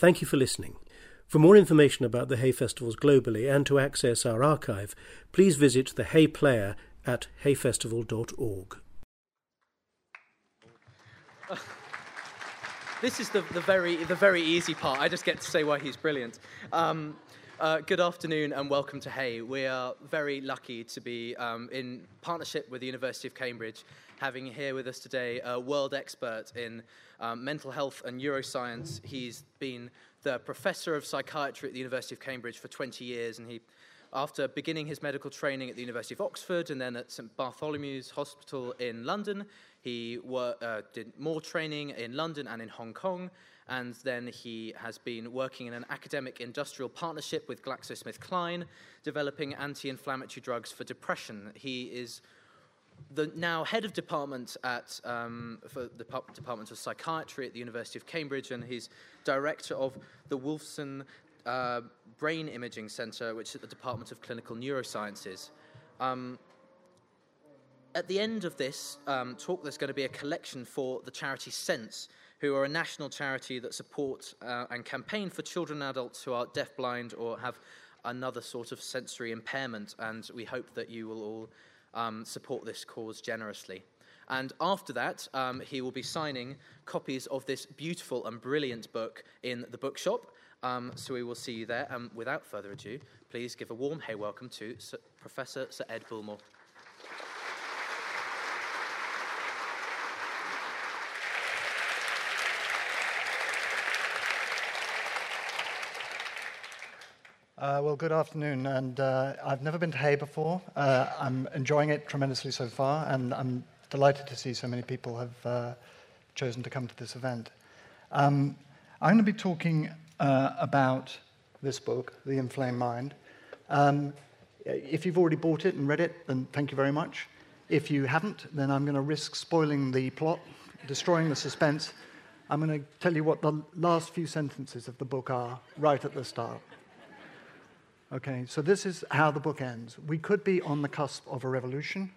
Thank you for listening. For more information about the Hay Festivals globally and to access our archive, please visit the Hay Player at hayfestival.org. This is the, the, very, the very easy part. I just get to say why he's brilliant. Um, uh, good afternoon and welcome to Hay. We are very lucky to be um, in partnership with the University of Cambridge, having here with us today a world expert in um, mental health and neuroscience. He's been the professor of psychiatry at the University of Cambridge for 20 years, and he after beginning his medical training at the University of Oxford and then at St Bartholomew's Hospital in London, he wor- uh, did more training in London and in Hong Kong, and then he has been working in an academic industrial partnership with GlaxoSmithKline, developing anti inflammatory drugs for depression. He is the now head of department at um, for the Department of Psychiatry at the University of Cambridge, and he's director of the Wolfson uh, Brain Imaging Centre, which is at the Department of Clinical Neurosciences. Um, at the end of this um, talk, there's going to be a collection for the charity Sense, who are a national charity that support uh, and campaign for children and adults who are deafblind or have another sort of sensory impairment. And we hope that you will all um, support this cause generously. And after that, um, he will be signing copies of this beautiful and brilliant book in the bookshop. Um, so we will see you there. And without further ado, please give a warm Hay welcome to Sir Professor Sir Ed Bullmore. Uh, well, good afternoon, and uh, I've never been to Hay before. Uh, I'm enjoying it tremendously so far, and I'm delighted to see so many people have uh, chosen to come to this event. Um, I'm going to be talking uh, about this book, The Inflamed Mind. Um, if you've already bought it and read it, then thank you very much. If you haven't, then I'm going to risk spoiling the plot, destroying the suspense. I'm going to tell you what the last few sentences of the book are right at the start. Okay, so this is how the book ends. We could be on the cusp of a revolution.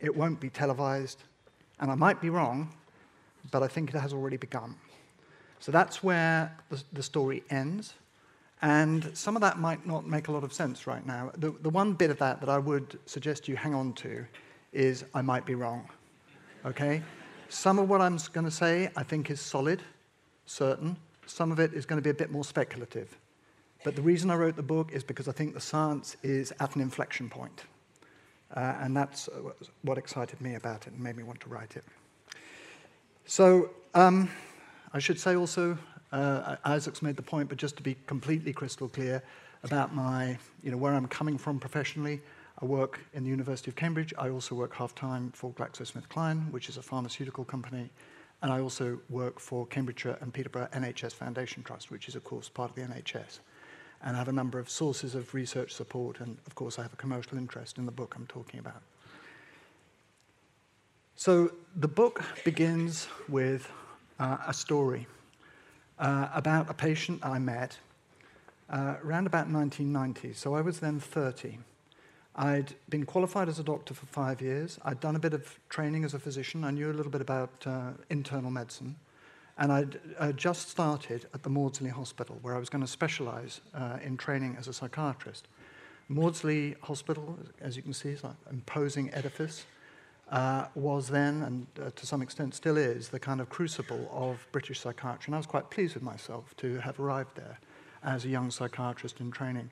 It won't be televised. And I might be wrong, but I think it has already begun. So that's where the, the story ends. And some of that might not make a lot of sense right now. The, the one bit of that that I would suggest you hang on to is I might be wrong. Okay? Some of what I'm going to say I think is solid, certain. Some of it is going to be a bit more speculative. But the reason I wrote the book is because I think the science is at an inflection point. Uh, and that's uh, what excited me about it and made me want to write it. So, um, I should say also, uh, Isaac's made the point, but just to be completely crystal clear about my, you know, where I'm coming from professionally, I work in the University of Cambridge. I also work half time for GlaxoSmithKline, which is a pharmaceutical company. And I also work for Cambridgeshire and Peterborough NHS Foundation Trust, which is, of course, part of the NHS and I have a number of sources of research support, and of course, I have a commercial interest in the book I'm talking about. So, the book begins with uh, a story uh, about a patient I met uh, around about 1990. So, I was then 30. I'd been qualified as a doctor for five years. I'd done a bit of training as a physician. I knew a little bit about uh, internal medicine. And I'd uh, just started at the Maudsley Hospital, where I was going to specialize uh, in training as a psychiatrist. Maudsley Hospital, as you can see, is an imposing edifice, uh, was then, and uh, to some extent still is, the kind of crucible of British psychiatry. And I was quite pleased with myself to have arrived there as a young psychiatrist in training.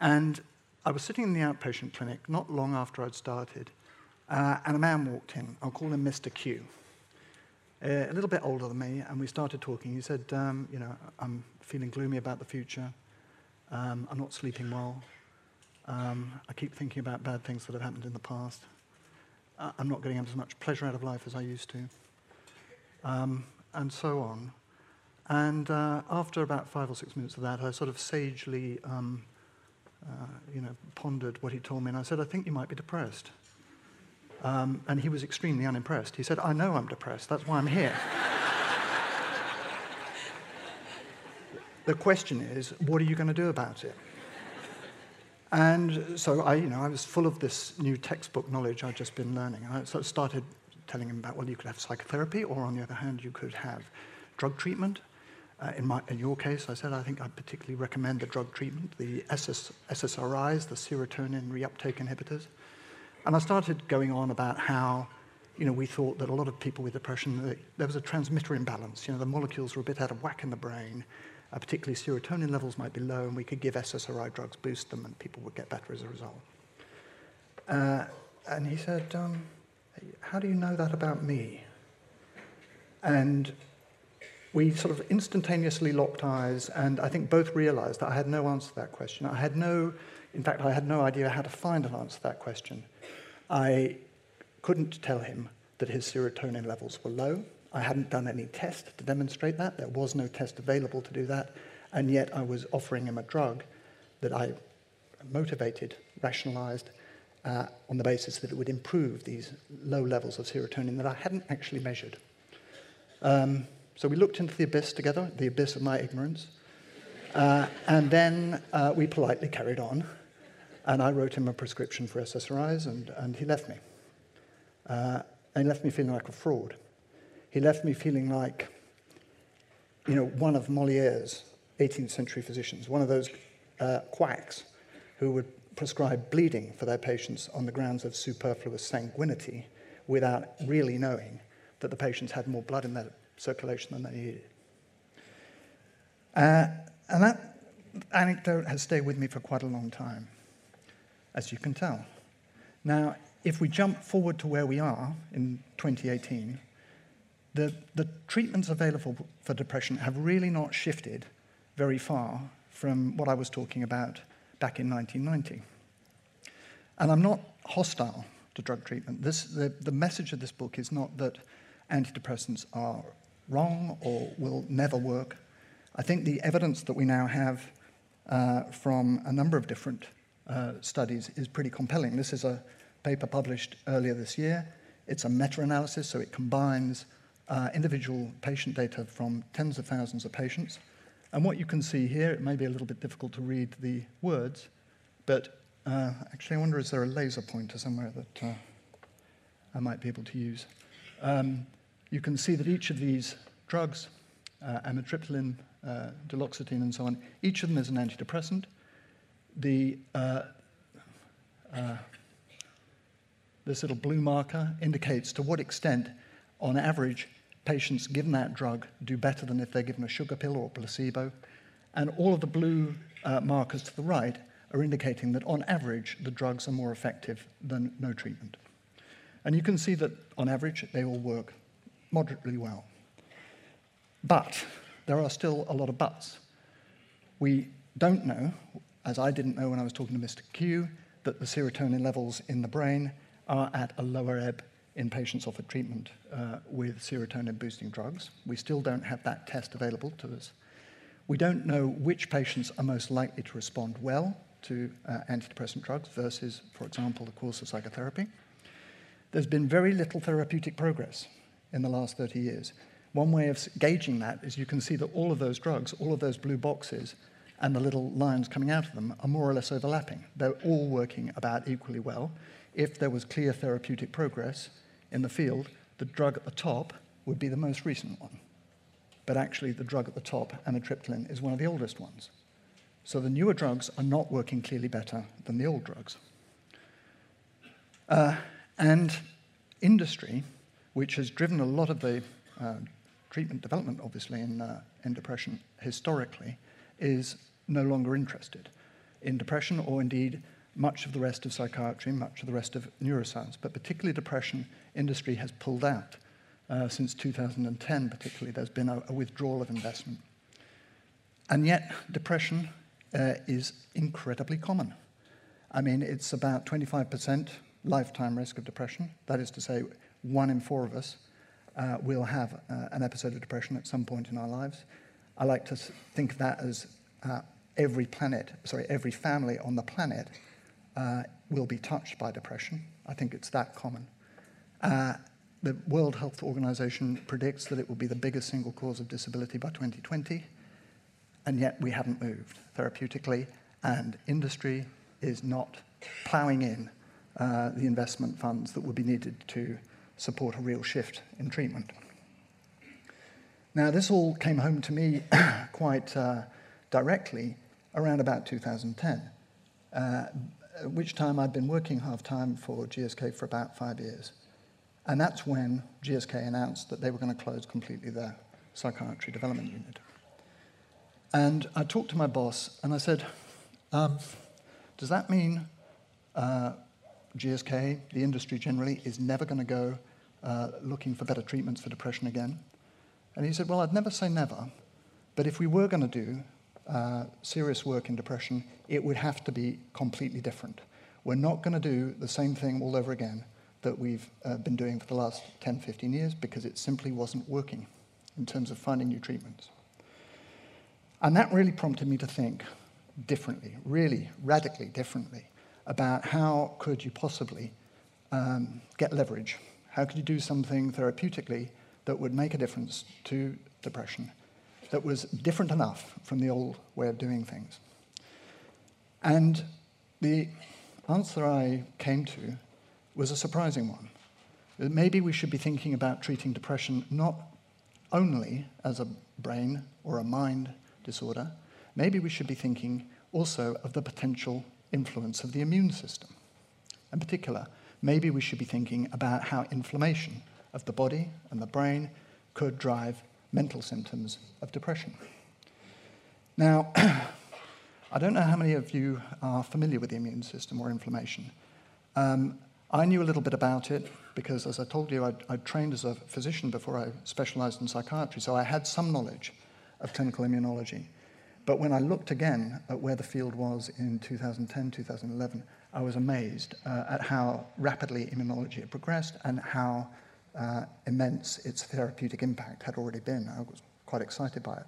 And I was sitting in the outpatient clinic not long after I'd started, uh, and a man walked in. I'll call him Mr. Q a little bit older than me, and we started talking. He said, um, You know, I'm feeling gloomy about the future. Um, I'm not sleeping well. Um, I keep thinking about bad things that have happened in the past. Uh, I'm not getting as much pleasure out of life as I used to. Um, and so on. And uh, after about five or six minutes of that, I sort of sagely, um, uh, you know, pondered what he told me, and I said, I think you might be depressed. Um, and he was extremely unimpressed. He said, I know I'm depressed, that's why I'm here. the question is, what are you going to do about it? And so I, you know, I was full of this new textbook knowledge I'd just been learning. And I sort of started telling him about, well, you could have psychotherapy, or on the other hand, you could have drug treatment. Uh, in, my, in your case, I said I think I'd particularly recommend the drug treatment, the SS, SSRIs, the serotonin reuptake inhibitors. And I started going on about how you know, we thought that a lot of people with depression, there was a transmitter imbalance. You know, the molecules were a bit out of whack in the brain. Uh, particularly serotonin levels might be low, and we could give SSRI drugs, boost them, and people would get better as a result. Uh, and he said, um, How do you know that about me? And we sort of instantaneously locked eyes, and I think both realized that I had no answer to that question. I had no, in fact, I had no idea how to find an answer to that question. I couldn't tell him that his serotonin levels were low. I hadn't done any test to demonstrate that. There was no test available to do that. And yet I was offering him a drug that I motivated, rationalized, uh, on the basis that it would improve these low levels of serotonin that I hadn't actually measured. Um, so we looked into the abyss together, the abyss of my ignorance. Uh, and then uh, we politely carried on. And I wrote him a prescription for SSRIs, and, and he left me. Uh, and he left me feeling like a fraud. He left me feeling like, you know, one of Moliere's 18th century physicians, one of those uh, quacks who would prescribe bleeding for their patients on the grounds of superfluous sanguinity without really knowing that the patients had more blood in their circulation than they needed. Uh, and that anecdote has stayed with me for quite a long time, as you can tell. Now, if we jump forward to where we are in 2018, the, the treatments available for depression have really not shifted very far from what I was talking about back in 1990. And I'm not hostile to drug treatment. This, the, the message of this book is not that antidepressants are wrong or will never work. I think the evidence that we now have uh, from a number of different uh, studies is pretty compelling. This is a paper published earlier this year. It's a meta analysis, so it combines uh, individual patient data from tens of thousands of patients. And what you can see here, it may be a little bit difficult to read the words, but uh, actually, I wonder is there a laser pointer somewhere that uh, I might be able to use? Um, you can see that each of these drugs, uh, amitriptyline, uh, duloxetine, and so on, each of them is an antidepressant. The, uh, uh, this little blue marker indicates to what extent, on average, patients given that drug do better than if they're given a sugar pill or a placebo. And all of the blue uh, markers to the right are indicating that on average the drugs are more effective than no treatment. And you can see that on average they all work moderately well. But there are still a lot of buts. We don't know, as I didn't know when I was talking to Mr. Q, that the serotonin levels in the brain are at a lower ebb in patients offered treatment uh, with serotonin boosting drugs. We still don't have that test available to us. We don't know which patients are most likely to respond well to uh, antidepressant drugs versus, for example, the course of psychotherapy. There's been very little therapeutic progress in the last 30 years. One way of gauging that is you can see that all of those drugs, all of those blue boxes, and the little lines coming out of them are more or less overlapping. They're all working about equally well. If there was clear therapeutic progress in the field, the drug at the top would be the most recent one. But actually, the drug at the top, amitriptyline, is one of the oldest ones. So the newer drugs are not working clearly better than the old drugs. Uh, and industry which has driven a lot of the uh, treatment development, obviously, in, uh, in depression historically, is no longer interested in depression or indeed much of the rest of psychiatry, much of the rest of neuroscience, but particularly depression, industry has pulled out. Uh, since 2010, particularly, there's been a, a, withdrawal of investment. And yet, depression uh, is incredibly common. I mean, it's about 25% lifetime risk of depression. That is to say, one in four of us uh, will have uh, an episode of depression at some point in our lives. I like to think of that as uh, every planet, sorry, every family on the planet uh, will be touched by depression. I think it's that common. Uh, the World Health Organization predicts that it will be the biggest single cause of disability by 2020, and yet we haven't moved therapeutically, and industry is not plowing in uh, the investment funds that would be needed to support a real shift in treatment. Now, this all came home to me quite uh, directly around about 2010, uh, which time I'd been working half time for GSK for about five years. And that's when GSK announced that they were going to close completely their psychiatry development unit. And I talked to my boss and I said, um, Does that mean uh, GSK, the industry generally, is never going to go uh, looking for better treatments for depression again? And he said, Well, I'd never say never, but if we were going to do uh, serious work in depression, it would have to be completely different. We're not going to do the same thing all over again that we've uh, been doing for the last 10, 15 years because it simply wasn't working in terms of finding new treatments. And that really prompted me to think differently, really radically differently, about how could you possibly um, get leverage? How could you do something therapeutically that would make a difference to depression, that was different enough from the old way of doing things? And the answer I came to was a surprising one. That maybe we should be thinking about treating depression not only as a brain or a mind disorder, maybe we should be thinking also of the potential influence of the immune system. In particular, maybe we should be thinking about how inflammation of the body and the brain could drive mental symptoms of depression. Now, I don't know how many of you are familiar with the immune system or inflammation. Um, I knew a little bit about it because, as I told you, I'd, I'd trained as a physician before I specialized in psychiatry, so I had some knowledge of clinical immunology. But when I looked again at where the field was in 2010, 2011, I was amazed uh, at how rapidly immunology had progressed and how uh, immense its therapeutic impact had already been. I was quite excited by it.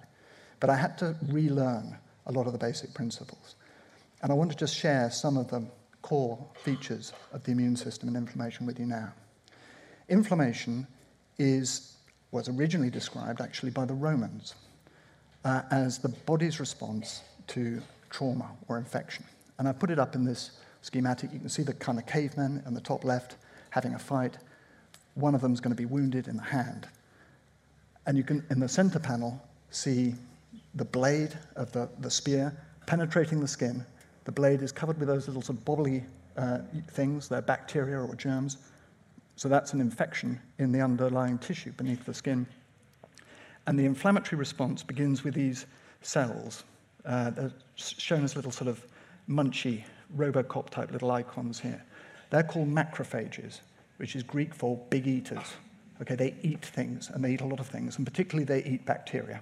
But I had to relearn a lot of the basic principles. And I want to just share some of the core features of the immune system and inflammation with you now. Inflammation is, was originally described actually by the Romans uh, as the body's response to trauma or infection. And I put it up in this schematic. You can see the kind of cavemen in the top left having a fight. One of them is going to be wounded in the hand. And you can, in the center panel, see the blade of the, the spear penetrating the skin. The blade is covered with those little sort of bobbly uh, things, they're bacteria or germs. So that's an infection in the underlying tissue beneath the skin. And the inflammatory response begins with these cells. Uh, they're shown as little sort of munchy, Robocop type little icons here. They're called macrophages, which is Greek for big eaters. Okay, they eat things, and they eat a lot of things, and particularly they eat bacteria.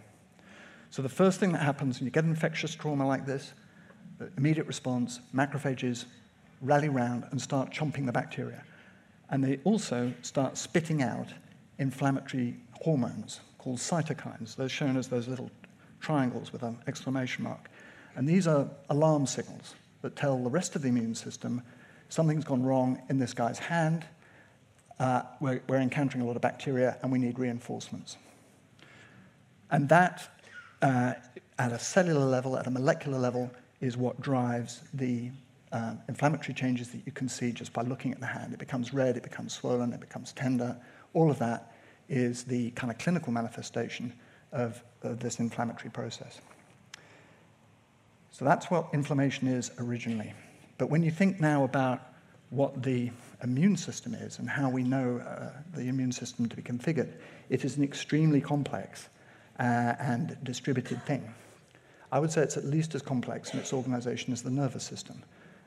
So the first thing that happens when you get infectious trauma like this, the immediate response, macrophages rally round and start chomping the bacteria. And they also start spitting out inflammatory hormones called cytokines. They're shown as those little triangles with an exclamation mark. And these are alarm signals that tell the rest of the immune system something's gone wrong in this guy's hand. Uh, we're, we're, encountering a lot of bacteria and we need reinforcements. And that, uh, at a cellular level, at a molecular level, is what drives the uh, inflammatory changes that you can see just by looking at the hand. It becomes red, it becomes swollen, it becomes tender. All of that is the kind of clinical manifestation of, of this inflammatory process. So that's what inflammation is originally. But when you think now about what the immune system is and how we know uh, the immune system to be configured, it is an extremely complex uh, and distributed thing. I would say it's at least as complex in its organization as the nervous system.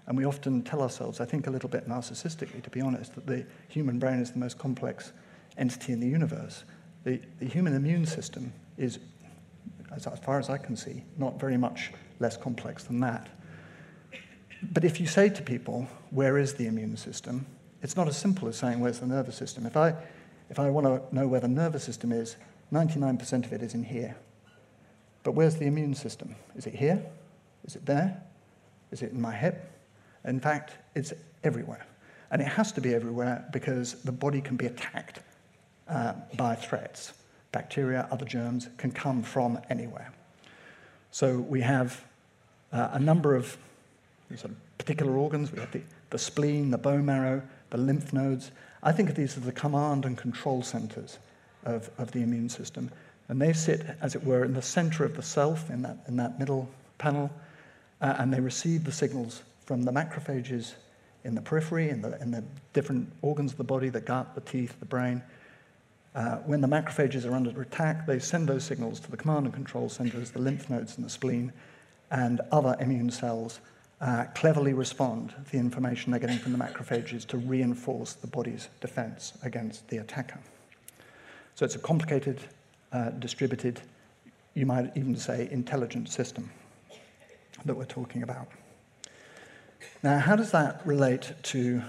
And we often tell ourselves, I think a little bit narcissistically, to be honest, that the human brain is the most complex entity in the universe. The, the human immune system is, as, as far as I can see, not very much less complex than that. But if you say to people, where is the immune system? It's not as simple as saying, where's the nervous system? If I, if I want to know where the nervous system is, 99% of it is in here. But where's the immune system? Is it here? Is it there? Is it in my hip? In fact, it's everywhere. And it has to be everywhere because the body can be attacked uh, by threats. Bacteria, other germs can come from anywhere. So we have uh, a number of sort of particular organs. We have the, the spleen, the bone marrow, the lymph nodes. I think of these as the command and control centers of, of the immune system. And they sit, as it were, in the center of the self, in that, in that middle panel, uh, and they receive the signals from the macrophages in the periphery, in the, in the different organs of the body, the gut, the teeth, the brain. Uh, when the macrophages are under attack, they send those signals to the command and control centers, the lymph nodes and the spleen, and other immune cells uh, cleverly respond the information they're getting from the macrophages to reinforce the body's defense against the attacker. So it's a complicated, uh, distributed, you might even say intelligent system that we're talking about. Now, how does that relate to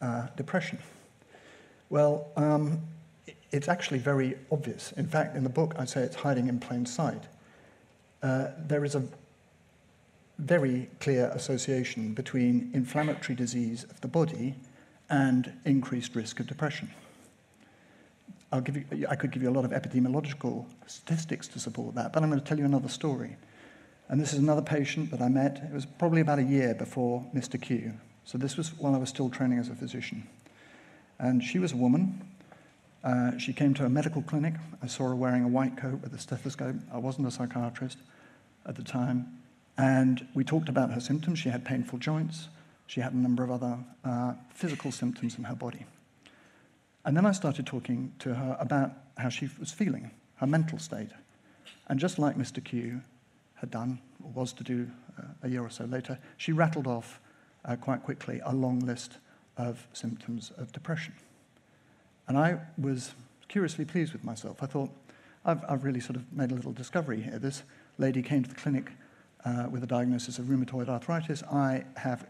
uh, depression? Well, um, it's actually very obvious. In fact, in the book, I say it's hiding in plain sight. Uh, there is a very clear association between inflammatory disease of the body and increased risk of depression. I'll give you, I could give you a lot of epidemiological statistics to support that, but I'm going to tell you another story. And this is another patient that I met. It was probably about a year before Mr. Q. So this was while I was still training as a physician. And she was a woman. Uh, she came to a medical clinic. I saw her wearing a white coat with a stethoscope. I wasn't a psychiatrist at the time. And we talked about her symptoms. She had painful joints. She had a number of other uh, physical symptoms in her body. And then I started talking to her about how she was feeling, her mental state. And just like Mr. Q had done, or was to do uh, a year or so later, she rattled off uh, quite quickly a long list of symptoms of depression. And I was curiously pleased with myself. I thought, I've, I've really sort of made a little discovery here. This lady came to the clinic uh, with a diagnosis of rheumatoid arthritis. I have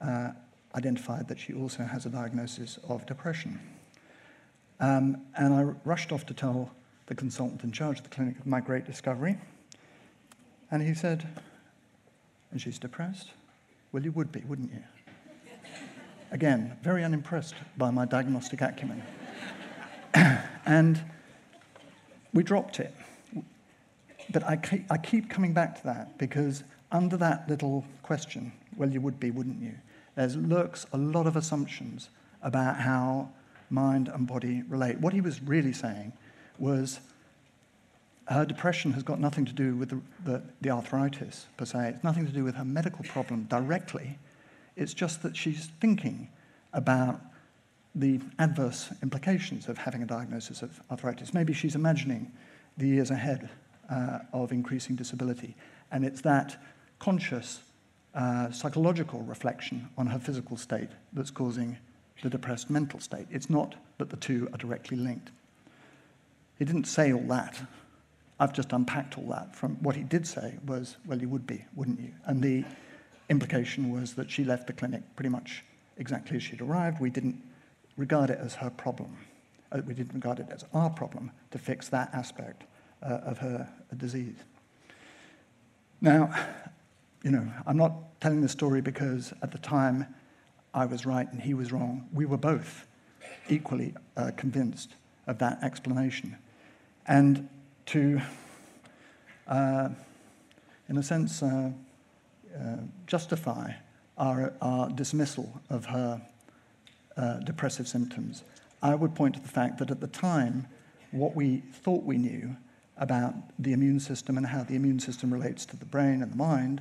uh, identified that she also has a diagnosis of depression. Um, and I rushed off to tell the consultant in charge of the clinic of my great discovery. And he said, And she's depressed? Well, you would be, wouldn't you? Again, very unimpressed by my diagnostic acumen. and we dropped it. But I I keep coming back to that because under that little question, well, you would be, wouldn't you? There lurks a lot of assumptions about how mind and body relate. What he was really saying was her depression has got nothing to do with the, the, the, arthritis per se. It's nothing to do with her medical problem directly. It's just that she's thinking about the adverse implications of having a diagnosis of arthritis. Maybe she's imagining the years ahead uh, of increasing disability. And it's that conscious uh, psychological reflection on her physical state that's causing the depressed mental state. It's not that the two are directly linked. He didn't say all that. I've just unpacked all that from what he did say was, well, you would be, wouldn't you? And the implication was that she left the clinic pretty much exactly as she'd arrived. We didn't regard it as her problem. Uh, we didn't regard it as our problem to fix that aspect uh, of her disease. Now, you know, I'm not telling this story because at the time I was right and he was wrong. We were both equally uh, convinced of that explanation. And to, uh, in a sense, uh, uh justify our, our, dismissal of her uh, depressive symptoms, I would point to the fact that at the time, what we thought we knew about the immune system and how the immune system relates to the brain and the mind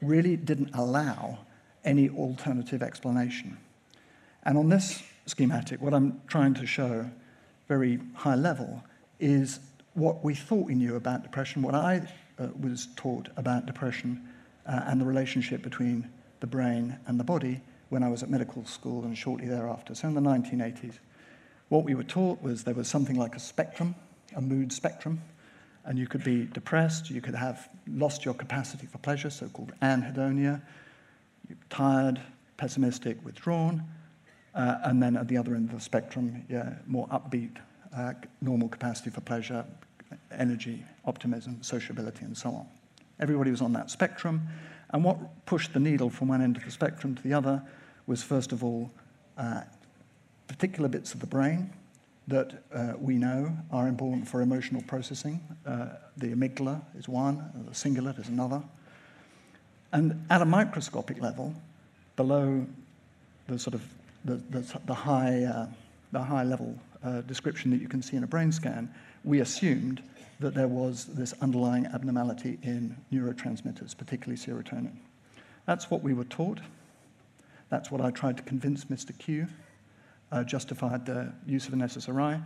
really didn't allow any alternative explanation. And on this schematic, what I'm trying to show, very high level, is what we thought we knew about depression, what I uh, was taught about depression uh, and the relationship between the brain and the body when I was at medical school and shortly thereafter. So in the 1980s, what we were taught was there was something like a spectrum, a mood spectrum, and you could be depressed, you could have lost your capacity for pleasure, so called anhedonia, you're tired, pessimistic, withdrawn, uh, and then at the other end of the spectrum, yeah, more upbeat, uh, normal capacity for pleasure, energy, optimism, sociability, and so on. Everybody was on that spectrum, and what pushed the needle from one end of the spectrum to the other was, first of all, uh, particular bits of the brain that uh, we know are important for emotional processing. Uh, the amygdala is one, the cingulate is another. And at a microscopic level, below the sort of the, the, the high, uh, the high level uh, description that you can see in a brain scan, we assumed that there was this underlying abnormality in neurotransmitters, particularly serotonin. That's what we were taught. That's what I tried to convince Mr. Q uh, justified the use of an SSRI.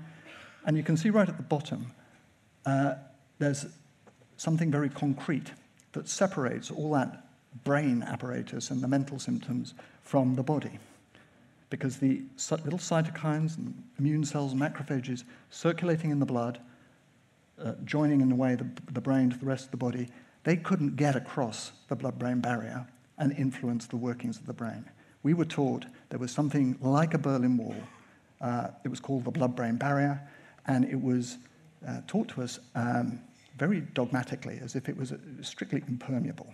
And you can see right at the bottom, uh, there's something very concrete that separates all that brain apparatus and the mental symptoms from the body. Because the little cytokines and immune cells macrophages circulating in the blood, uh, joining in a way the, the brain to the rest of the body, they couldn't get across the blood brain barrier and influence the workings of the brain. We were taught there was something like a Berlin Wall. Uh, it was called the blood brain barrier, and it was uh, taught to us um, very dogmatically as if it was strictly impermeable.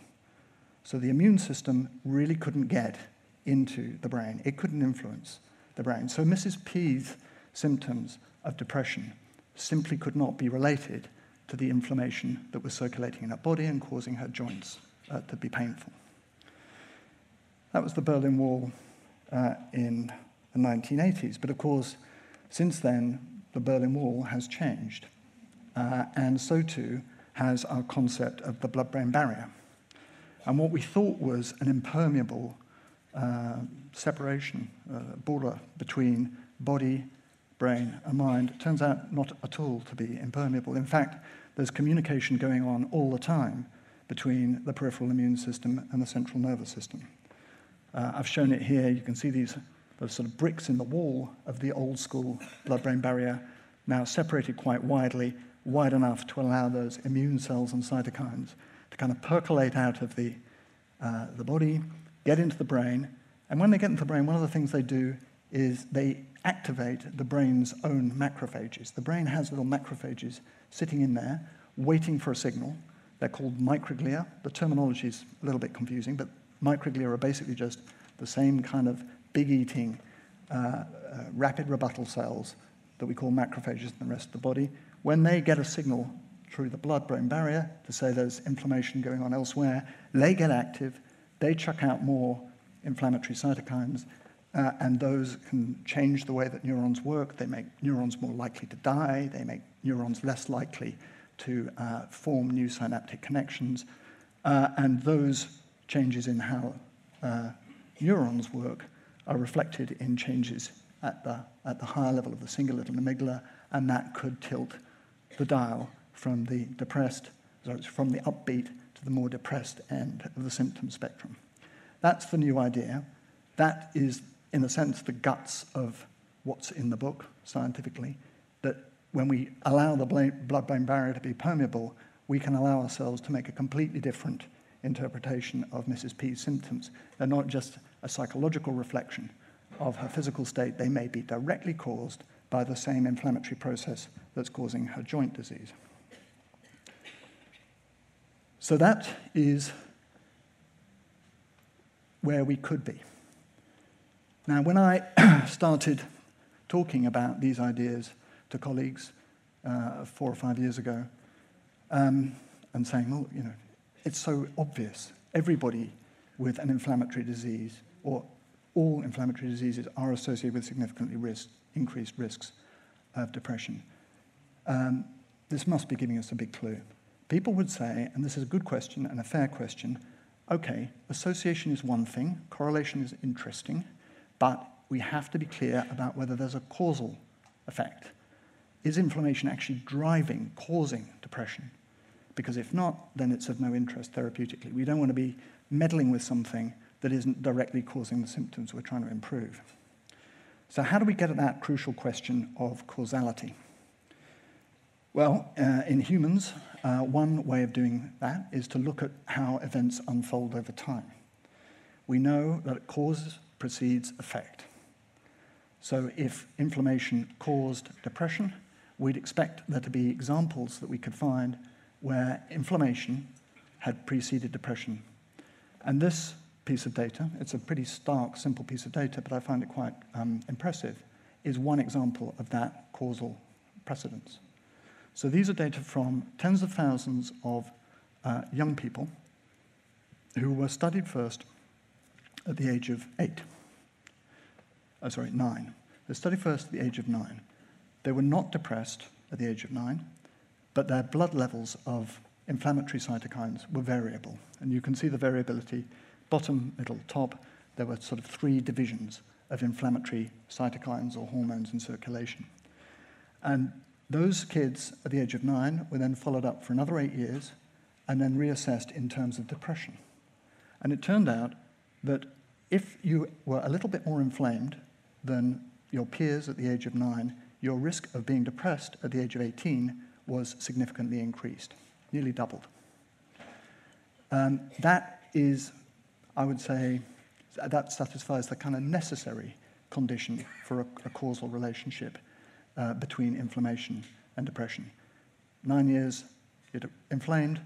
So the immune system really couldn't get into the brain, it couldn't influence the brain. So Mrs. P's symptoms of depression simply could not be related to the inflammation that was circulating in her body and causing her joints uh, to be painful. That was the Berlin Wall uh, in the 1980s. But of course, since then, the Berlin Wall has changed. Uh, and so too has our concept of the blood brain barrier. And what we thought was an impermeable uh, separation, uh, border between body, brain, and mind turns out not at all to be impermeable. In fact, there's communication going on all the time between the peripheral immune system and the central nervous system. Uh, I've shown it here. You can see these those sort of bricks in the wall of the old school blood brain barrier, now separated quite widely, wide enough to allow those immune cells and cytokines to kind of percolate out of the, uh, the body, get into the brain. And when they get into the brain, one of the things they do is they activate the brain's own macrophages. The brain has little macrophages sitting in there, waiting for a signal. They're called microglia. The terminology is a little bit confusing, but microglia are basically just the same kind of big eating uh, uh, rapid rebuttal cells that we call macrophages in the rest of the body. When they get a signal through the blood brain barrier to say there's inflammation going on elsewhere, they get active, they chuck out more inflammatory cytokines, uh, and those can change the way that neurons work. They make neurons more likely to die, they make neurons less likely to uh, form new synaptic connections, uh, and those changes in how uh, neurons work are reflected in changes at the, at the higher level of the cingulate and amygdala, and that could tilt the dial from the depressed, sorry, from the upbeat to the more depressed end of the symptom spectrum. That's the new idea. That is, in a sense, the guts of what's in the book scientifically, that when we allow the blood brain barrier to be permeable, we can allow ourselves to make a completely different interpretation of Mrs. P's symptoms. They're not just a psychological reflection of her physical state, they may be directly caused by the same inflammatory process that's causing her joint disease. So that is where we could be. Now, when I started talking about these ideas to colleagues uh, four or five years ago, um, and saying, well, you know, it's so obvious. Everybody with an inflammatory disease, or all inflammatory diseases, are associated with significantly risk, increased risks of depression. Um, this must be giving us a big clue. People would say, and this is a good question and a fair question, okay, association is one thing, correlation is interesting, but we have to be clear about whether there's a causal effect. Is inflammation actually driving, causing depression? Because if not, then it's of no interest therapeutically. We don't want to be meddling with something that isn't directly causing the symptoms we're trying to improve. So, how do we get at that crucial question of causality? Well, uh, in humans, uh, one way of doing that is to look at how events unfold over time. We know that cause precedes effect. So, if inflammation caused depression, we'd expect there to be examples that we could find where inflammation had preceded depression. And this piece of data, it's a pretty stark, simple piece of data, but I find it quite um, impressive, is one example of that causal precedence. So these are data from tens of thousands of uh, young people who were studied first at the age of eight. Oh, sorry, nine. They were studied first at the age of nine. They were not depressed at the age of nine. But their blood levels of inflammatory cytokines were variable. And you can see the variability bottom, middle, top. There were sort of three divisions of inflammatory cytokines or hormones in circulation. And those kids at the age of nine were then followed up for another eight years and then reassessed in terms of depression. And it turned out that if you were a little bit more inflamed than your peers at the age of nine, your risk of being depressed at the age of 18 was significantly increased, nearly doubled. Um, that is, I would say, that satisfies the kind of necessary condition for a, a causal relationship uh, between inflammation and depression. Nine years, you're inflamed.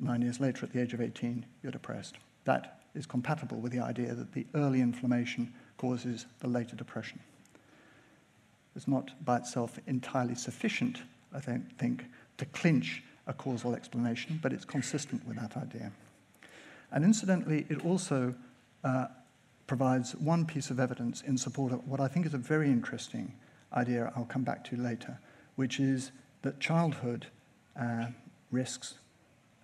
Nine years later, at the age of 18, you're depressed. That is compatible with the idea that the early inflammation causes the later depression. It's not by itself entirely sufficient, I don't think, to clinch a causal explanation, but it's consistent with that idea. And incidentally, it also uh, provides one piece of evidence in support of what I think is a very interesting idea I'll come back to later, which is that childhood uh, risks,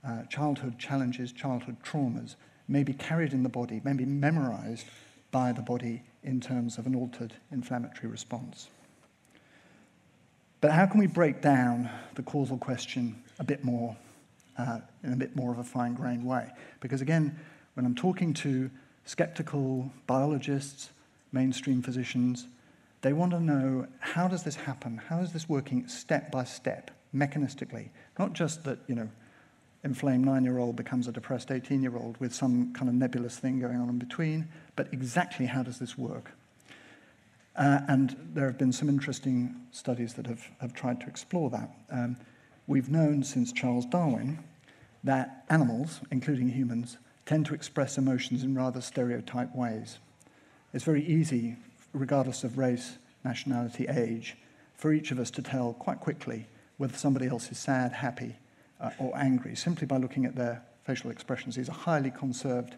uh, childhood challenges, childhood traumas may be carried in the body, may be memorized by the body in terms of an altered inflammatory response. But how can we break down the causal question a bit more, uh, in a bit more of a fine grained way? Because again, when I'm talking to skeptical biologists, mainstream physicians, they want to know how does this happen? How is this working step by step, mechanistically? Not just that, you know, inflamed nine year old becomes a depressed 18 year old with some kind of nebulous thing going on in between, but exactly how does this work? Uh, and there have been some interesting studies that have, have tried to explore that. Um, we've known since Charles Darwin that animals, including humans, tend to express emotions in rather stereotyped ways. It's very easy, regardless of race, nationality, age, for each of us to tell quite quickly whether somebody else is sad, happy, uh, or angry, simply by looking at their facial expressions. These are highly conserved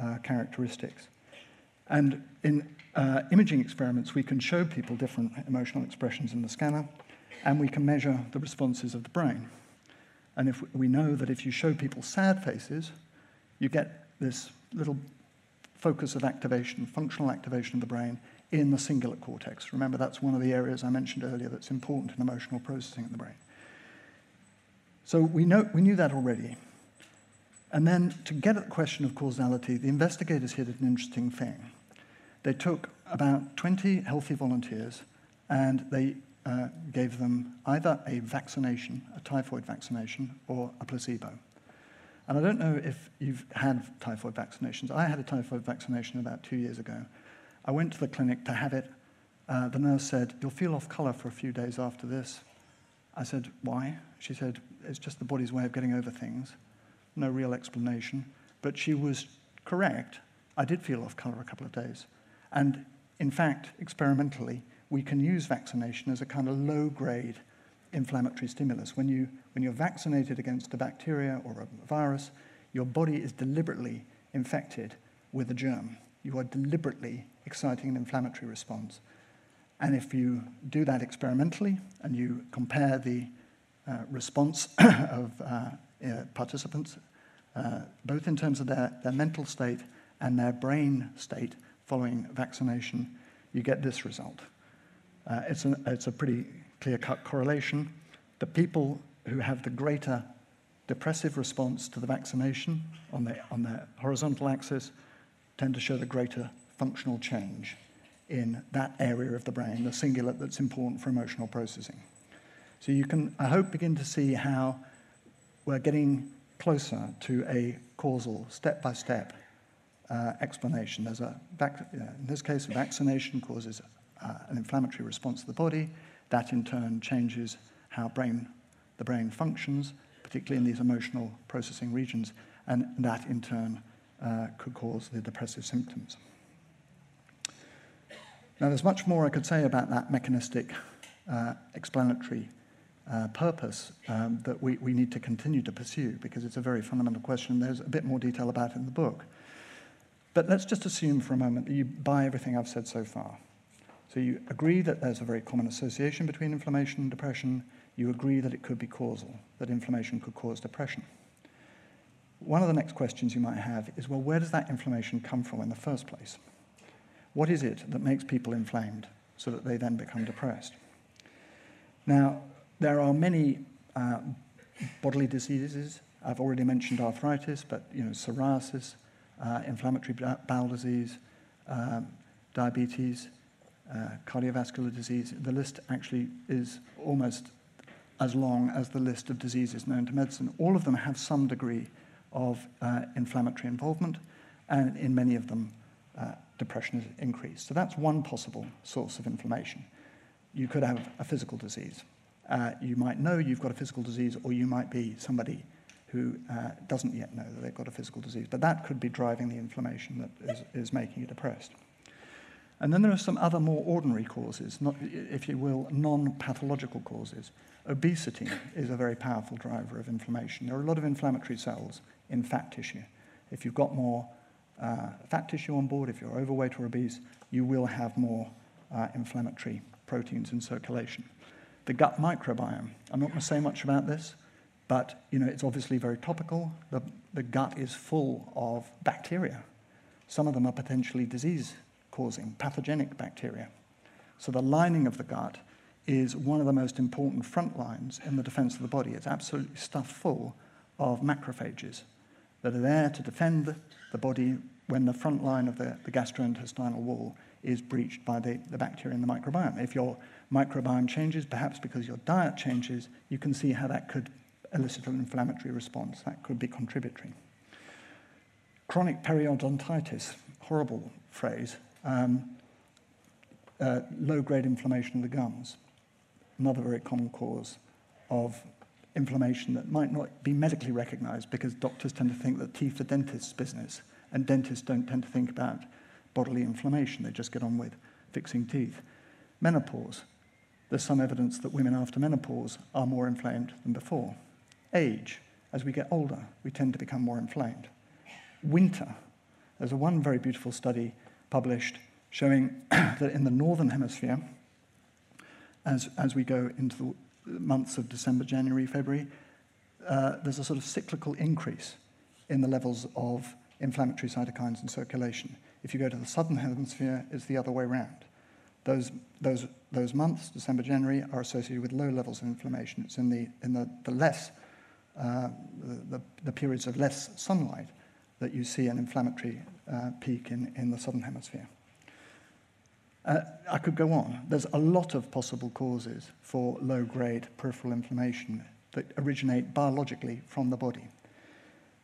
uh, characteristics. And in uh, imaging experiments, we can show people different emotional expressions in the scanner, and we can measure the responses of the brain. And if we know that if you show people sad faces, you get this little focus of activation, functional activation of the brain in the cingulate cortex. Remember, that's one of the areas I mentioned earlier that's important in emotional processing in the brain. So we, know, we knew that already. And then to get at the question of causality, the investigators here did an interesting thing. They took about 20 healthy volunteers and they uh, gave them either a vaccination, a typhoid vaccination, or a placebo. And I don't know if you've had typhoid vaccinations. I had a typhoid vaccination about two years ago. I went to the clinic to have it. Uh, the nurse said, You'll feel off color for a few days after this. I said, Why? She said, It's just the body's way of getting over things. No real explanation. But she was correct. I did feel off color a couple of days. And in fact, experimentally, we can use vaccination as a kind of low grade inflammatory stimulus. When, you, when you're vaccinated against a bacteria or a virus, your body is deliberately infected with a germ. You are deliberately exciting an inflammatory response. And if you do that experimentally and you compare the uh, response of uh, uh, participants, uh, both in terms of their, their mental state and their brain state following vaccination, you get this result. Uh, it's, a, it's a pretty clear cut correlation. The people who have the greater depressive response to the vaccination on the, on the horizontal axis tend to show the greater functional change in that area of the brain, the cingulate that's important for emotional processing. So you can, I hope, begin to see how we're getting closer to a causal, step by step explanation. There's a, vac- in this case, vaccination causes uh, an inflammatory response to the body. That in turn changes how brain, the brain functions, particularly in these emotional processing regions, and that in turn uh, could cause the depressive symptoms. Now, there's much more I could say about that mechanistic uh, explanatory uh, purpose um, that we, we need to continue to pursue because it's a very fundamental question. There's a bit more detail about it in the book. But let's just assume for a moment that you buy everything I've said so far. So you agree that there's a very common association between inflammation and depression. you agree that it could be causal, that inflammation could cause depression. One of the next questions you might have is well, where does that inflammation come from in the first place? What is it that makes people inflamed so that they then become depressed? Now, there are many uh, bodily diseases. I've already mentioned arthritis, but you know, psoriasis, uh, inflammatory bowel disease, um, diabetes, uh, cardiovascular disease. The list actually is almost as long as the list of diseases known to medicine. All of them have some degree of uh, inflammatory involvement, and in many of them, uh, depression is increased. So that's one possible source of inflammation. You could have a physical disease. Uh, you might know you've got a physical disease, or you might be somebody who uh, doesn't yet know that they've got a physical disease. But that could be driving the inflammation that is, is making you depressed. And then there are some other more ordinary causes, not, if you will, non pathological causes. Obesity is a very powerful driver of inflammation. There are a lot of inflammatory cells in fat tissue. If you've got more uh, fat tissue on board, if you're overweight or obese, you will have more uh, inflammatory proteins in circulation. The gut microbiome, I'm not going to say much about this, but you know, it's obviously very topical. The, the gut is full of bacteria. Some of them are potentially disease causing, pathogenic bacteria. So the lining of the gut is one of the most important front lines in the defense of the body. It's absolutely stuffed full of macrophages that are there to defend the body when the front line of the, the gastrointestinal wall is breached by the, the bacteria in the microbiome. If your microbiome changes, perhaps because your diet changes, you can see how that could elicit an inflammatory response. That could be contributory. Chronic periodontitis, horrible phrase, um, uh, low grade inflammation of the gums, another very common cause of inflammation that might not be medically recognized because doctors tend to think that teeth are dentists' business, and dentists don't tend to think about bodily inflammation. They just get on with fixing teeth. Menopause. There's some evidence that women after menopause are more inflamed than before. Age. As we get older, we tend to become more inflamed. Winter. There's a one very beautiful study published showing that in the northern hemisphere, as, as we go into the months of December, January, February, uh, there's a sort of cyclical increase in the levels of inflammatory cytokines in circulation. If you go to the southern hemisphere, it's the other way around. Those, those, those months, December, January, are associated with low levels of inflammation. It's in the, in the, the less, uh, the, the periods of less sunlight that you see an inflammatory uh, peak in, in the southern hemisphere. Uh, I could go on. There's a lot of possible causes for low grade peripheral inflammation that originate biologically from the body.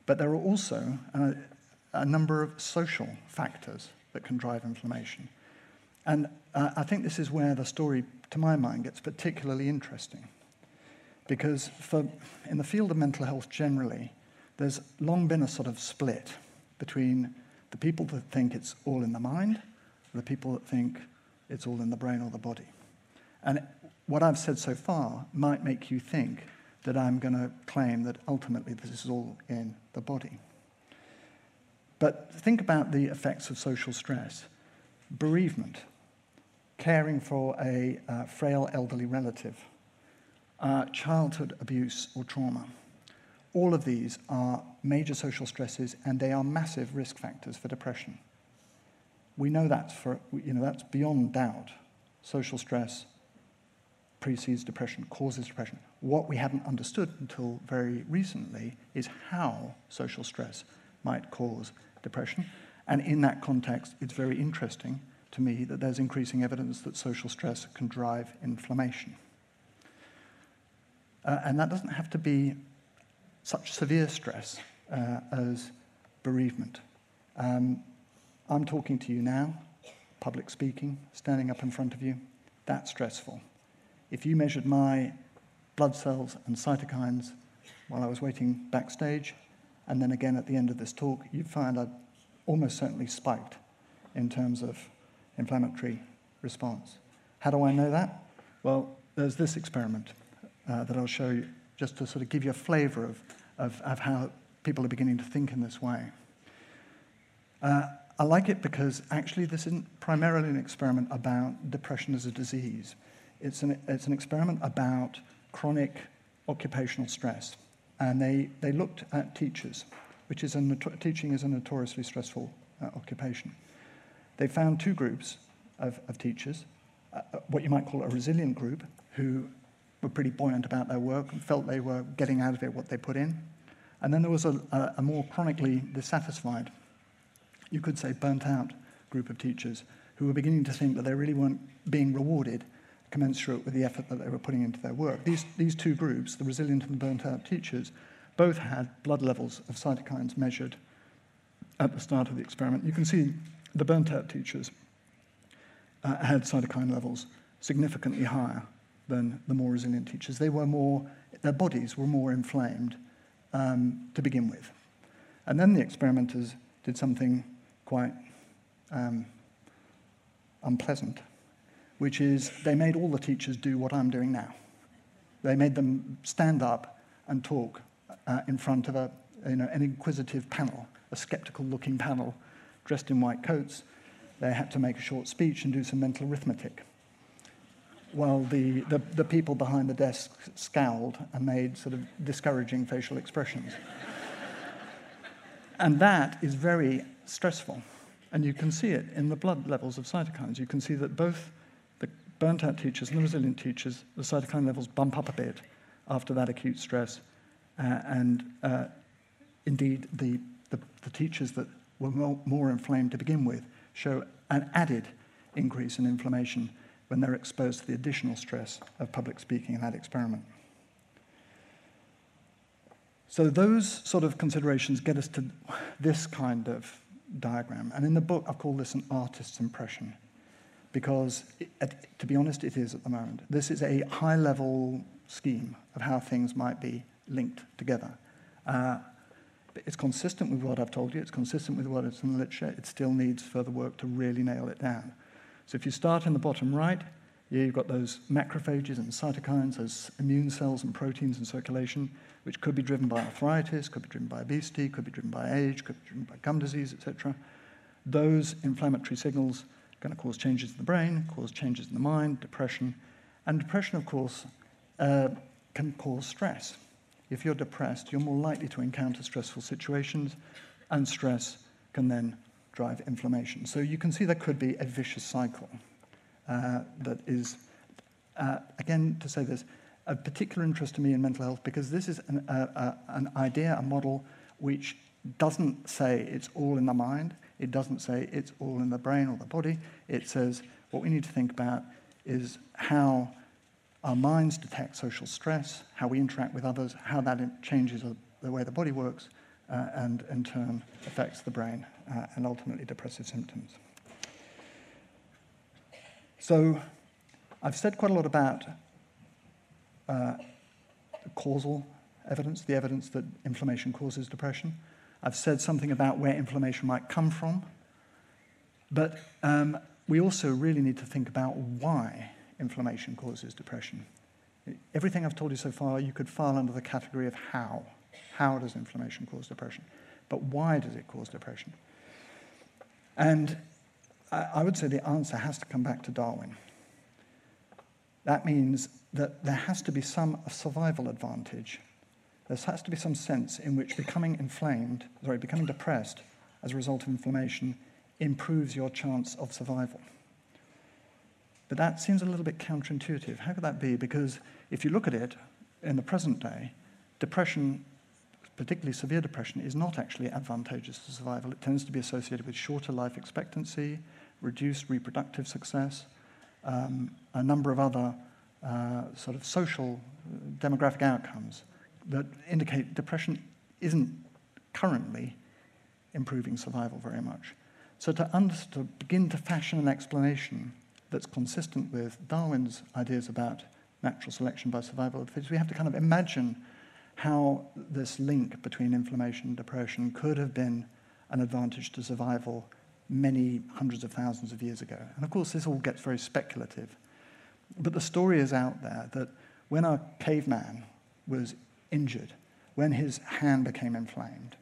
But there are also uh, a number of social factors that can drive inflammation. And uh, I think this is where the story, to my mind, gets particularly interesting. Because for, in the field of mental health generally, there's long been a sort of split between the people that think it's all in the mind, the people that think it's all in the brain or the body. And what I've said so far might make you think that I'm going to claim that ultimately this is all in the body. But think about the effects of social stress bereavement, caring for a uh, frail elderly relative, uh, childhood abuse or trauma. All of these are major social stresses and they are massive risk factors for depression. We know for, you know, that's beyond doubt. Social stress precedes depression, causes depression. What we haven't understood until very recently is how social stress might cause depression. And in that context, it's very interesting to me that there's increasing evidence that social stress can drive inflammation. Uh, and that doesn't have to be such severe stress uh, as bereavement. Um, I'm talking to you now, public speaking, standing up in front of you. That's stressful. If you measured my blood cells and cytokines while I was waiting backstage, and then again at the end of this talk, you'd find I'd almost certainly spiked in terms of inflammatory response. How do I know that? Well, there's this experiment uh, that I'll show you just to sort of give you a flavor of, of, of how people are beginning to think in this way. Uh, I like it because actually this isn't primarily an experiment about depression as a disease. It's an, it's an experiment about chronic occupational stress. And they, they looked at teachers, which is a, teaching is a notoriously stressful uh, occupation. They found two groups of, of teachers, uh, uh, what you might call a resilient group, who were pretty buoyant about their work and felt they were getting out of it what they put in. And then there was a, a, a more chronically dissatisfied, you could say burnt out group of teachers who were beginning to think that they really weren't being rewarded commensurate with the effort that they were putting into their work. These, these two groups, the resilient and the burnt out teachers, both had blood levels of cytokines measured at the start of the experiment. You can see the burnt out teachers uh, had cytokine levels significantly higher than the more resilient teachers. They were more, their bodies were more inflamed um, to begin with. And then the experimenters did something quite um, unpleasant, which is they made all the teachers do what I'm doing now. They made them stand up and talk uh, in front of a, you know, an inquisitive panel, a skeptical looking panel dressed in white coats. They had to make a short speech and do some mental arithmetic. While the, the, the people behind the desk scowled and made sort of discouraging facial expressions. and that is very stressful. And you can see it in the blood levels of cytokines. You can see that both the burnt out teachers and the resilient teachers, the cytokine levels bump up a bit after that acute stress. Uh, and uh, indeed, the, the, the, teachers that were more, more inflamed to begin with show an added increase in inflammation when they're exposed to the additional stress of public speaking in that experiment. So, those sort of considerations get us to this kind of diagram. And in the book, I call this an artist's impression because, it, to be honest, it is at the moment. This is a high level scheme of how things might be linked together. Uh, it's consistent with what I've told you, it's consistent with what is in the literature. It still needs further work to really nail it down. So if you start in the bottom right, yeah, you've got those macrophages and cytokines, those immune cells and proteins in circulation which could be driven by arthritis, could be driven by obesity, could be driven by age, could be driven by gum disease, etc. Those inflammatory signals are going to cause changes in the brain, cause changes in the mind, depression. And depression, of course, uh, can cause stress. If you're depressed, you're more likely to encounter stressful situations, and stress can then drive inflammation. So you can see there could be a vicious cycle uh, that is, uh, again, to say this, of particular interest to me in mental health because this is an, an idea, a model which doesn't say it's all in the mind, it doesn't say it's all in the brain or the body. It says what we need to think about is how our minds detect social stress, how we interact with others, how that changes the way the body works, uh, and in turn affects the brain uh, and ultimately depressive symptoms. So I've said quite a lot about uh, causal evidence, the evidence that inflammation causes depression. I've said something about where inflammation might come from. But um, we also really need to think about why inflammation causes depression. Everything I've told you so far, you could file under the category of how. How does inflammation cause depression? But why does it cause depression? And I would say the answer has to come back to Darwin. That means that there has to be some survival advantage. There has to be some sense in which becoming inflamed, sorry, becoming depressed as a result of inflammation improves your chance of survival. But that seems a little bit counterintuitive. How could that be? Because if you look at it in the present day, depression, particularly severe depression, is not actually advantageous to survival. It tends to be associated with shorter life expectancy, reduced reproductive success, um, a number of other uh, sort of social uh, demographic outcomes that indicate depression isn't currently improving survival very much. So to, to begin to fashion an explanation that's consistent with Darwin's ideas about natural selection by survival of the fittest, we have to kind of imagine how this link between inflammation and depression could have been an advantage to survival many hundreds of thousands of years ago. And of course, this all gets very speculative. But the story is out there that when a caveman was injured, when his hand became inflamed,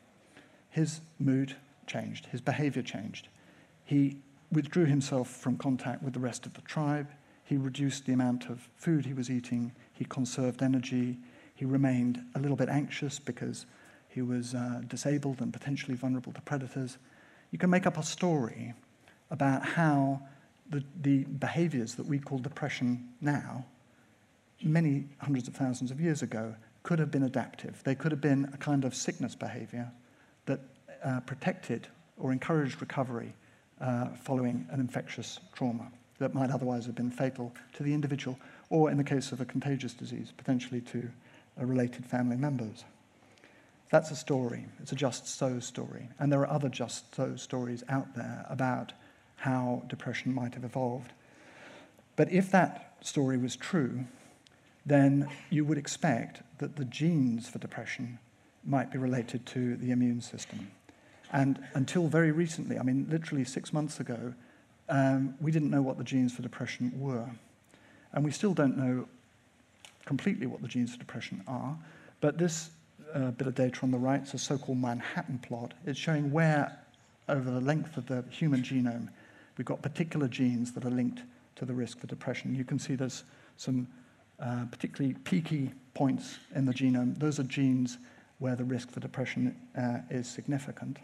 his mood changed, his behavior changed. He withdrew himself from contact with the rest of the tribe. he reduced the amount of food he was eating, he conserved energy, he remained a little bit anxious because he was uh, disabled and potentially vulnerable to predators. You can make up a story about how the, the behaviors that we call depression now, many hundreds of thousands of years ago, could have been adaptive. They could have been a kind of sickness behavior that uh, protected or encouraged recovery uh, following an infectious trauma that might otherwise have been fatal to the individual, or in the case of a contagious disease, potentially to related family members. That's a story. It's a just so story. And there are other just so stories out there about how depression might have evolved. But if that story was true, then you would expect that the genes for depression might be related to the immune system. And until very recently, I mean, literally six months ago, um, we didn't know what the genes for depression were. And we still don't know completely what the genes for depression are. But this uh, bit of data on the right is a so called Manhattan plot. It's showing where, over the length of the human genome, we've got particular genes that are linked to the risk for depression. You can see there's some uh, particularly peaky points in the genome. Those are genes where the risk for depression uh, is significant.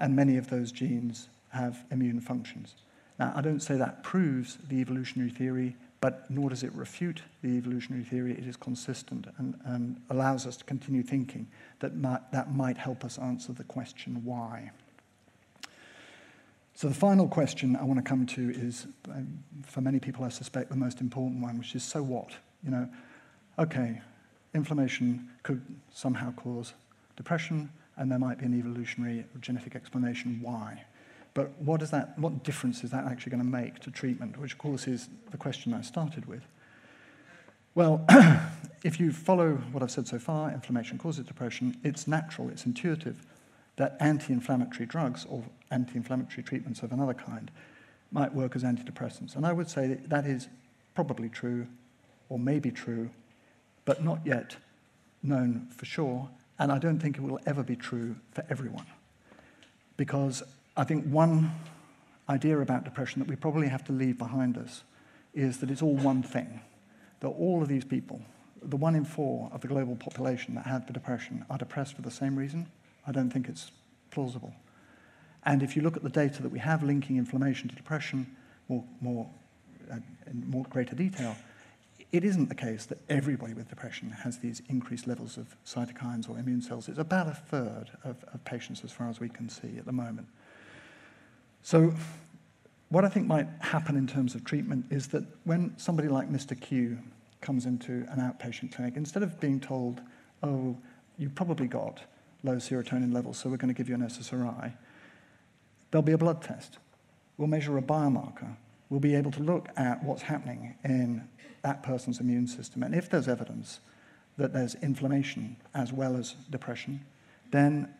And many of those genes have immune functions. Now, I don't say that proves the evolutionary theory, but nor does it refute the evolutionary theory. It is consistent and, and allows us to continue thinking that might, that might help us answer the question why. So, the final question I want to come to is, um, for many people, I suspect, the most important one, which is so what? You know, okay, inflammation could somehow cause depression, and there might be an evolutionary or genetic explanation why. But what, is that, what difference is that actually going to make to treatment, which, of course, is the question I started with? Well, if you follow what I've said so far, inflammation causes depression, it's natural, it's intuitive that anti inflammatory drugs or anti inflammatory treatments of another kind might work as antidepressants. And I would say that, that is probably true or may be true, but not yet known for sure. And I don't think it will ever be true for everyone. Because I think one idea about depression that we probably have to leave behind us is that it's all one thing. That all of these people, the one in four of the global population that have the depression, are depressed for the same reason. I don't think it's plausible. And if you look at the data that we have linking inflammation to depression more, more, uh, in more greater detail, it isn't the case that everybody with depression has these increased levels of cytokines or immune cells. It's about a third of, of patients, as far as we can see at the moment. So, what I think might happen in terms of treatment is that when somebody like Mr. Q comes into an outpatient clinic, instead of being told, oh, you've probably got low serotonin levels, so we're going to give you an SSRI, there'll be a blood test. We'll measure a biomarker. We'll be able to look at what's happening in that person's immune system. And if there's evidence that there's inflammation as well as depression, then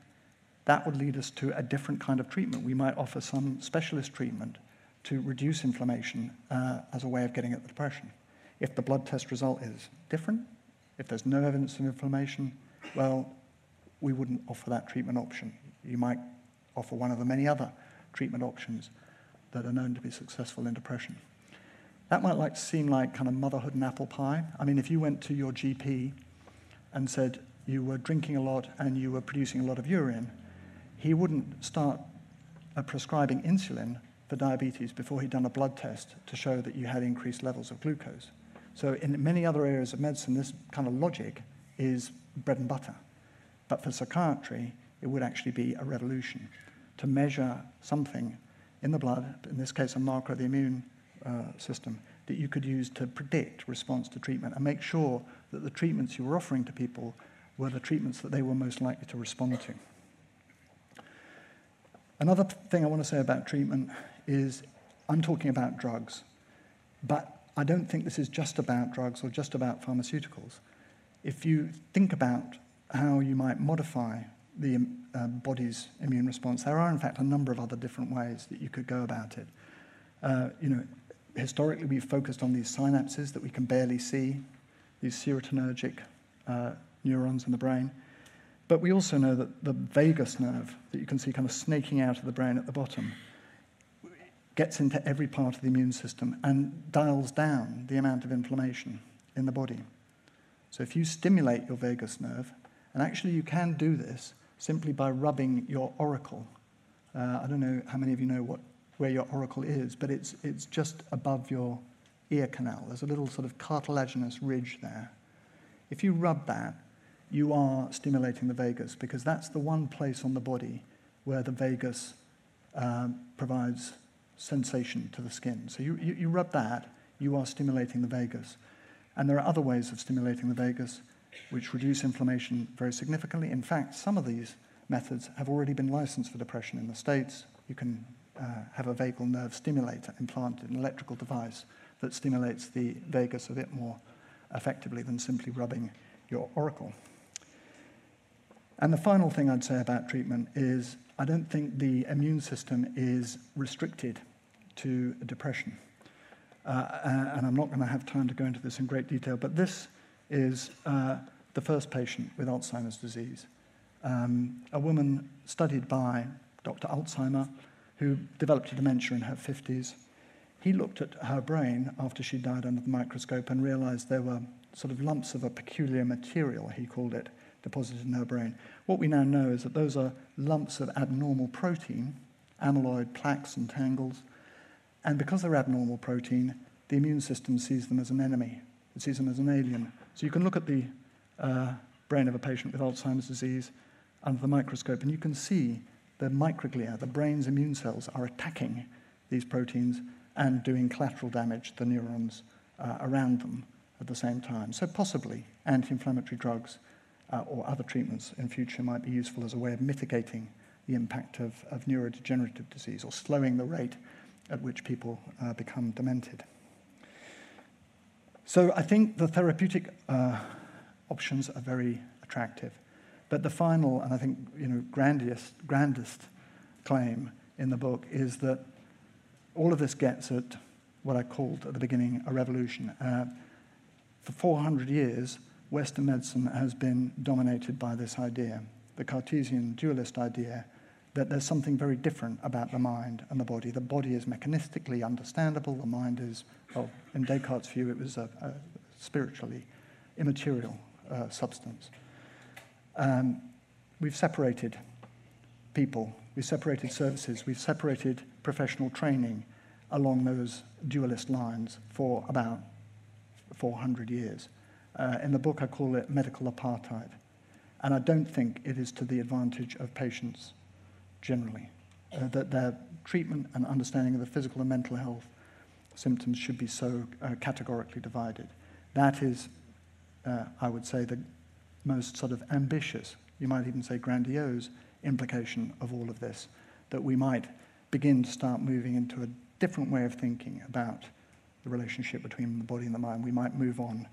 that would lead us to a different kind of treatment. We might offer some specialist treatment to reduce inflammation uh, as a way of getting at the depression. If the blood test result is different, if there's no evidence of inflammation, well, we wouldn't offer that treatment option. You might offer one of the many other treatment options that are known to be successful in depression. That might like seem like kind of motherhood and apple pie. I mean, if you went to your GP and said you were drinking a lot and you were producing a lot of urine, he wouldn't start uh, prescribing insulin for diabetes before he'd done a blood test to show that you had increased levels of glucose. So, in many other areas of medicine, this kind of logic is bread and butter. But for psychiatry, it would actually be a revolution to measure something in the blood, in this case, a marker of the immune uh, system, that you could use to predict response to treatment and make sure that the treatments you were offering to people were the treatments that they were most likely to respond to. Another thing I want to say about treatment is I'm talking about drugs, but I don't think this is just about drugs or just about pharmaceuticals. If you think about how you might modify the uh, body's immune response, there are in fact a number of other different ways that you could go about it. Uh, you know, historically we've focused on these synapses that we can barely see, these serotonergic uh, neurons in the brain. But we also know that the vagus nerve that you can see kind of snaking out of the brain at the bottom, gets into every part of the immune system and dials down the amount of inflammation in the body. So if you stimulate your vagus nerve, and actually you can do this simply by rubbing your auricle. Uh, I don't know how many of you know what, where your auricle is, but it's, it's just above your ear canal. There's a little sort of cartilaginous ridge there. If you rub that, you are stimulating the vagus because that's the one place on the body where the vagus uh, provides sensation to the skin. So you, you, you rub that, you are stimulating the vagus. And there are other ways of stimulating the vagus which reduce inflammation very significantly. In fact, some of these methods have already been licensed for depression in the States. You can uh, have a vagal nerve stimulator implanted, an electrical device that stimulates the vagus a bit more effectively than simply rubbing your auricle. And the final thing I'd say about treatment is I don't think the immune system is restricted to depression. Uh, uh and I'm not going to have time to go into this in great detail, but this is uh, the first patient with Alzheimer's disease. Um, a woman studied by Dr. Alzheimer who developed a dementia in her 50s. He looked at her brain after she died under the microscope and realized there were sort of lumps of a peculiar material, he called it, deposited in her brain. What we now know is that those are lumps of abnormal protein, amyloid plaques and tangles, and because they're abnormal protein, the immune system sees them as an enemy. It sees them as an alien. So you can look at the uh, brain of a patient with Alzheimer's disease under the microscope, and you can see the microglia, the brain's immune cells, are attacking these proteins and doing collateral damage to the neurons uh, around them at the same time. So possibly anti-inflammatory drugs uh, or other treatments in future might be useful as a way of mitigating the impact of, of neurodegenerative disease or slowing the rate at which people uh, become demented. So I think the therapeutic uh, options are very attractive. But the final, and I think you know, grandest, grandest claim in the book is that all of this gets at what I called at the beginning a revolution. Uh, for 400 years, Western medicine has been dominated by this idea, the Cartesian dualist idea, that there's something very different about the mind and the body. The body is mechanistically understandable, the mind is, well, in Descartes' view, it was a, a spiritually immaterial uh, substance. Um, we've separated people, we've separated services, we've separated professional training along those dualist lines for about 400 years. Uh, in the book, I call it medical apartheid. And I don't think it is to the advantage of patients generally, uh, that their treatment and understanding of the physical and mental health symptoms should be so uh, categorically divided. That is, uh, I would say, the most sort of ambitious, you might even say grandiose, implication of all of this, that we might begin to start moving into a different way of thinking about the relationship between the body and the mind. We might move on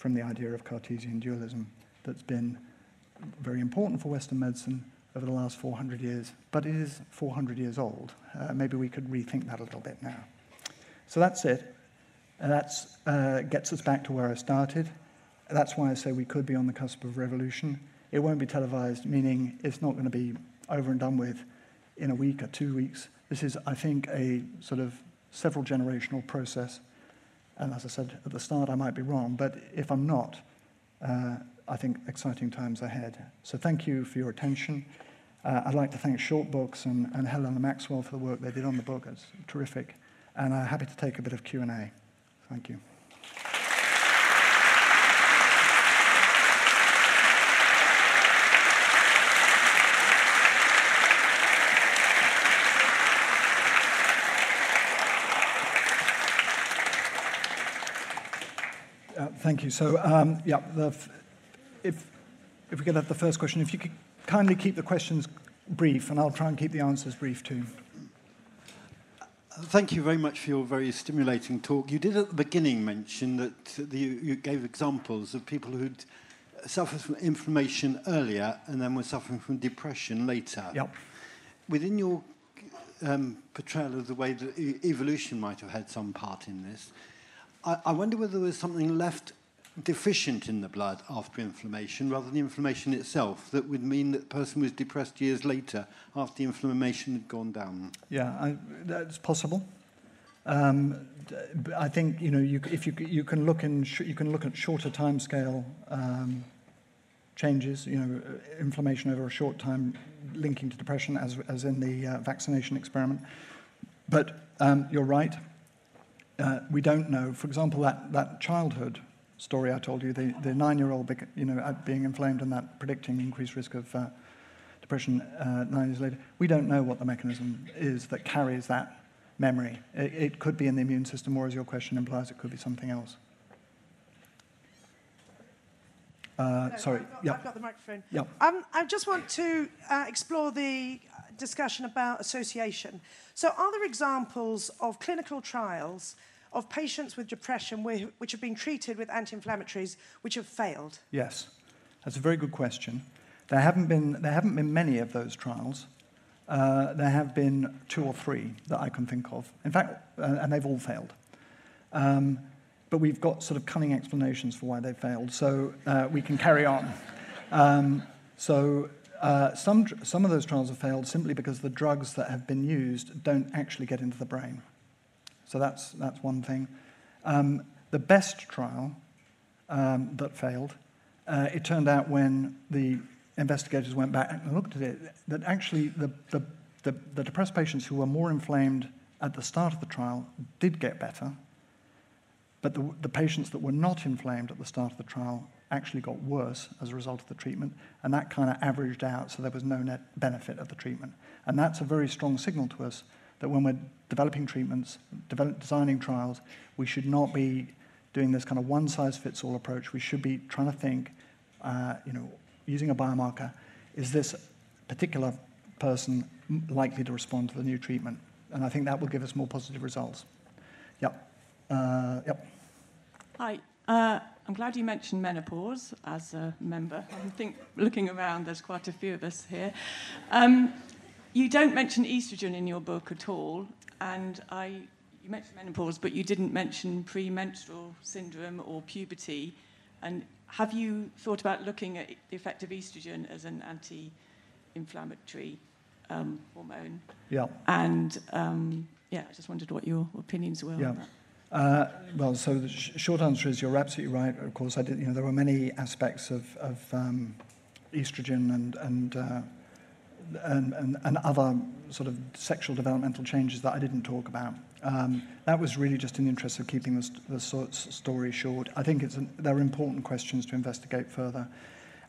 from the idea of Cartesian dualism that's been very important for Western medicine over the last 400 years, but it is 400 years old. Uh, maybe we could rethink that a little bit now. So that's it. That uh, gets us back to where I started. That's why I say we could be on the cusp of revolution. It won't be televised, meaning it's not going to be over and done with in a week or two weeks. This is, I think, a sort of several generational process. And as I said at the start, I might be wrong, but if I'm not, uh, I think exciting times ahead. So thank you for your attention. Uh, I'd like to thank Short Books and, and Helena Maxwell for the work they did on the book. It's terrific. And I'm happy to take a bit of Q&A. Thank you. Thank you. So, um, yeah, the, if, if we could have the first question, if you could kindly keep the questions brief, and I'll try and keep the answers brief too. Thank you very much for your very stimulating talk. You did at the beginning mention that the, you gave examples of people who'd suffered from inflammation earlier and then were suffering from depression later. Yep. Within your um, portrayal of the way that evolution might have had some part in this, I, I wonder whether there was something left deficient in the blood after inflammation rather than inflammation itself that would mean that the person was depressed years later after the inflammation had gone down? Yeah, I, that's possible. Um, I think you know you, if you you can look in you can look at shorter timescale um, changes, you know, inflammation over a short time linking to depression, as as in the uh, vaccination experiment. But um, you're right. Uh, we don't know. For example, that that childhood story I told you, the, the nine-year-old you know being inflamed and that predicting increased risk of uh, depression uh, nine years later. We don't know what the mechanism is that carries that memory. It, it could be in the immune system, or as your question implies, it could be something else. Uh, no, sorry. I've got, yep. I've got the microphone. Yep. Um, I just want to uh, explore the discussion about association. So, are there examples of clinical trials of patients with depression which have been treated with anti inflammatories which have failed? Yes. That's a very good question. There haven't been, there haven't been many of those trials. Uh, there have been two or three that I can think of. In fact, uh, and they've all failed. Um, but we've got sort of cunning explanations for why they failed, so uh, we can carry on. Um, so uh, some, some of those trials have failed simply because the drugs that have been used don't actually get into the brain. So that's, that's one thing. Um, the best trial um, that failed, uh, it turned out when the investigators went back and looked at it, that actually the, the, the, the depressed patients who were more inflamed at the start of the trial did get better, but the, the patients that were not inflamed at the start of the trial actually got worse as a result of the treatment, and that kind of averaged out, so there was no net benefit of the treatment. And that's a very strong signal to us that when we're developing treatments, develop, designing trials, we should not be doing this kind of one-size-fits-all approach. We should be trying to think, uh, you know, using a biomarker, is this particular person likely to respond to the new treatment? And I think that will give us more positive results. Yep. Uh, yep. Hi. Uh, I'm glad you mentioned menopause as a member. I think looking around, there's quite a few of us here. Um, you don't mention estrogen in your book at all, and I, you mentioned menopause, but you didn't mention premenstrual syndrome or puberty. And have you thought about looking at the effect of estrogen as an anti-inflammatory um, hormone? Yeah. And um, yeah, I just wondered what your opinions were yeah. on that. Uh, well, so the sh- short answer is you're absolutely right. Of course, I did. You know, there were many aspects of, of um, estrogen and and, uh, and, and and other sort of sexual developmental changes that I didn't talk about. Um, that was really just in the interest of keeping the, st- the so- story short. I think it's an, there are important questions to investigate further.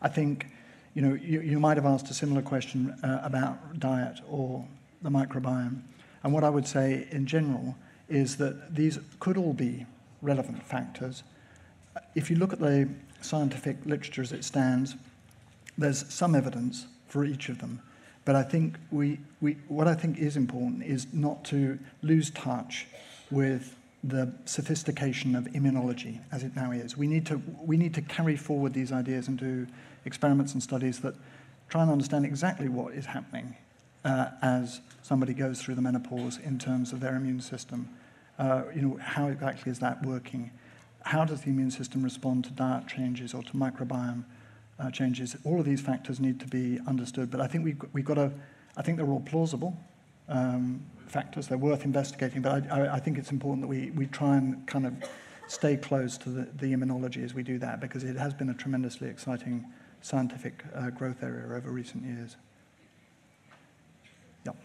I think, you know, you, you might have asked a similar question uh, about diet or the microbiome. And what I would say in general is that these could all be relevant factors. If you look at the scientific literature as it stands, there's some evidence for each of them. But I think we, we, what I think is important is not to lose touch with the sophistication of immunology as it now is. We need to, we need to carry forward these ideas and do experiments and studies that try and understand exactly what is happening uh, as somebody goes through the menopause in terms of their immune system. Uh, you know, how exactly is that working? How does the immune system respond to diet changes or to microbiome uh, changes. All of these factors need to be understood, but I think we've, we've got to, I think they're all plausible um, factors. They're worth investigating, but I, I, I think it's important that we, we try and kind of stay close to the, the immunology as we do that, because it has been a tremendously exciting scientific uh, growth area over recent years. Yep.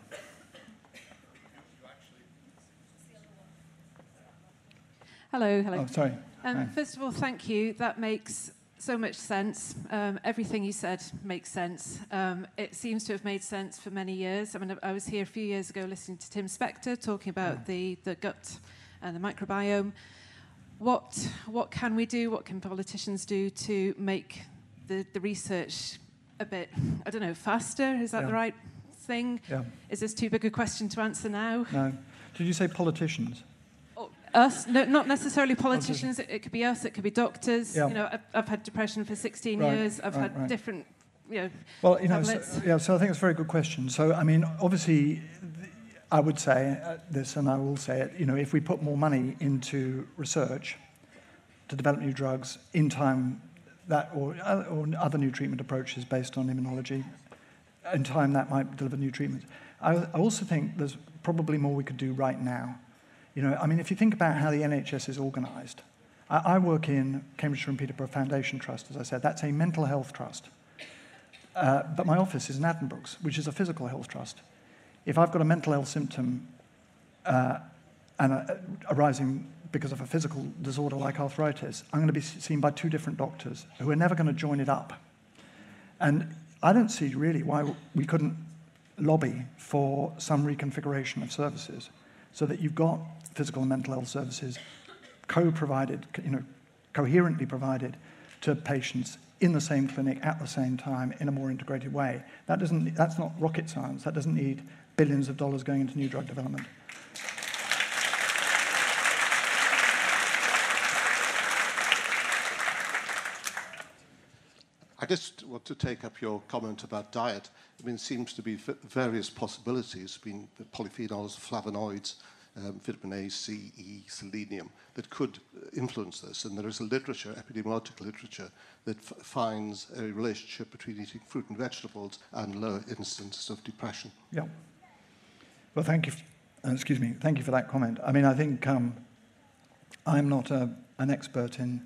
Hello, hello. Oh, sorry. Um, first of all, thank you. That makes so much sense. Um, everything you said makes sense. Um, it seems to have made sense for many years. I mean, I was here a few years ago listening to Tim Spector talking about mm. the, the gut and the microbiome. What, what can we do? What can politicians do to make the, the research a bit, I don't know, faster? Is that yeah. the right thing? Yeah. Is this too big a question to answer now? No. Did you say politicians? Us, no, not necessarily politicians. It, it, could be us. It could be doctors. Yeah. You know, I've, I've, had depression for 16 right, years. I've right, had right. different, you know. Well, you know, so, yeah. So I think it's a very good question. So I mean, obviously, I would say this, and I will say it. You know, if we put more money into research to develop new drugs in time, that or, or other new treatment approaches based on immunology, in time that might deliver new treatments. I, I also think there's probably more we could do right now You know, I mean, if you think about how the NHS is organised, I, I, work in Cambridgeshire and Peterborough Foundation Trust, as I said. That's a mental health trust. Uh, but my office is in Addenbrooke's, which is a physical health trust. If I've got a mental health symptom uh, and uh, arising because of a physical disorder like arthritis, I'm going to be seen by two different doctors who are never going to join it up. And I don't see really why we couldn't lobby for some reconfiguration of services so that you've got physical and mental health services co-provided, you know, coherently provided to patients in the same clinic at the same time in a more integrated way. That doesn't, that's not rocket science. That doesn't need billions of dollars going into new drug development. I just want to take up your comment about diet. I mean, it seems to be various possibilities, being polyphenols, flavonoids, um, vitamin A, C, E, selenium, that could influence this. And there is a literature, epidemiological literature, that finds a relationship between eating fruit and vegetables and lower instances of depression. Yeah. Well, thank you. Uh, excuse me. Thank you for that comment. I mean, I think um, I'm not a, an expert in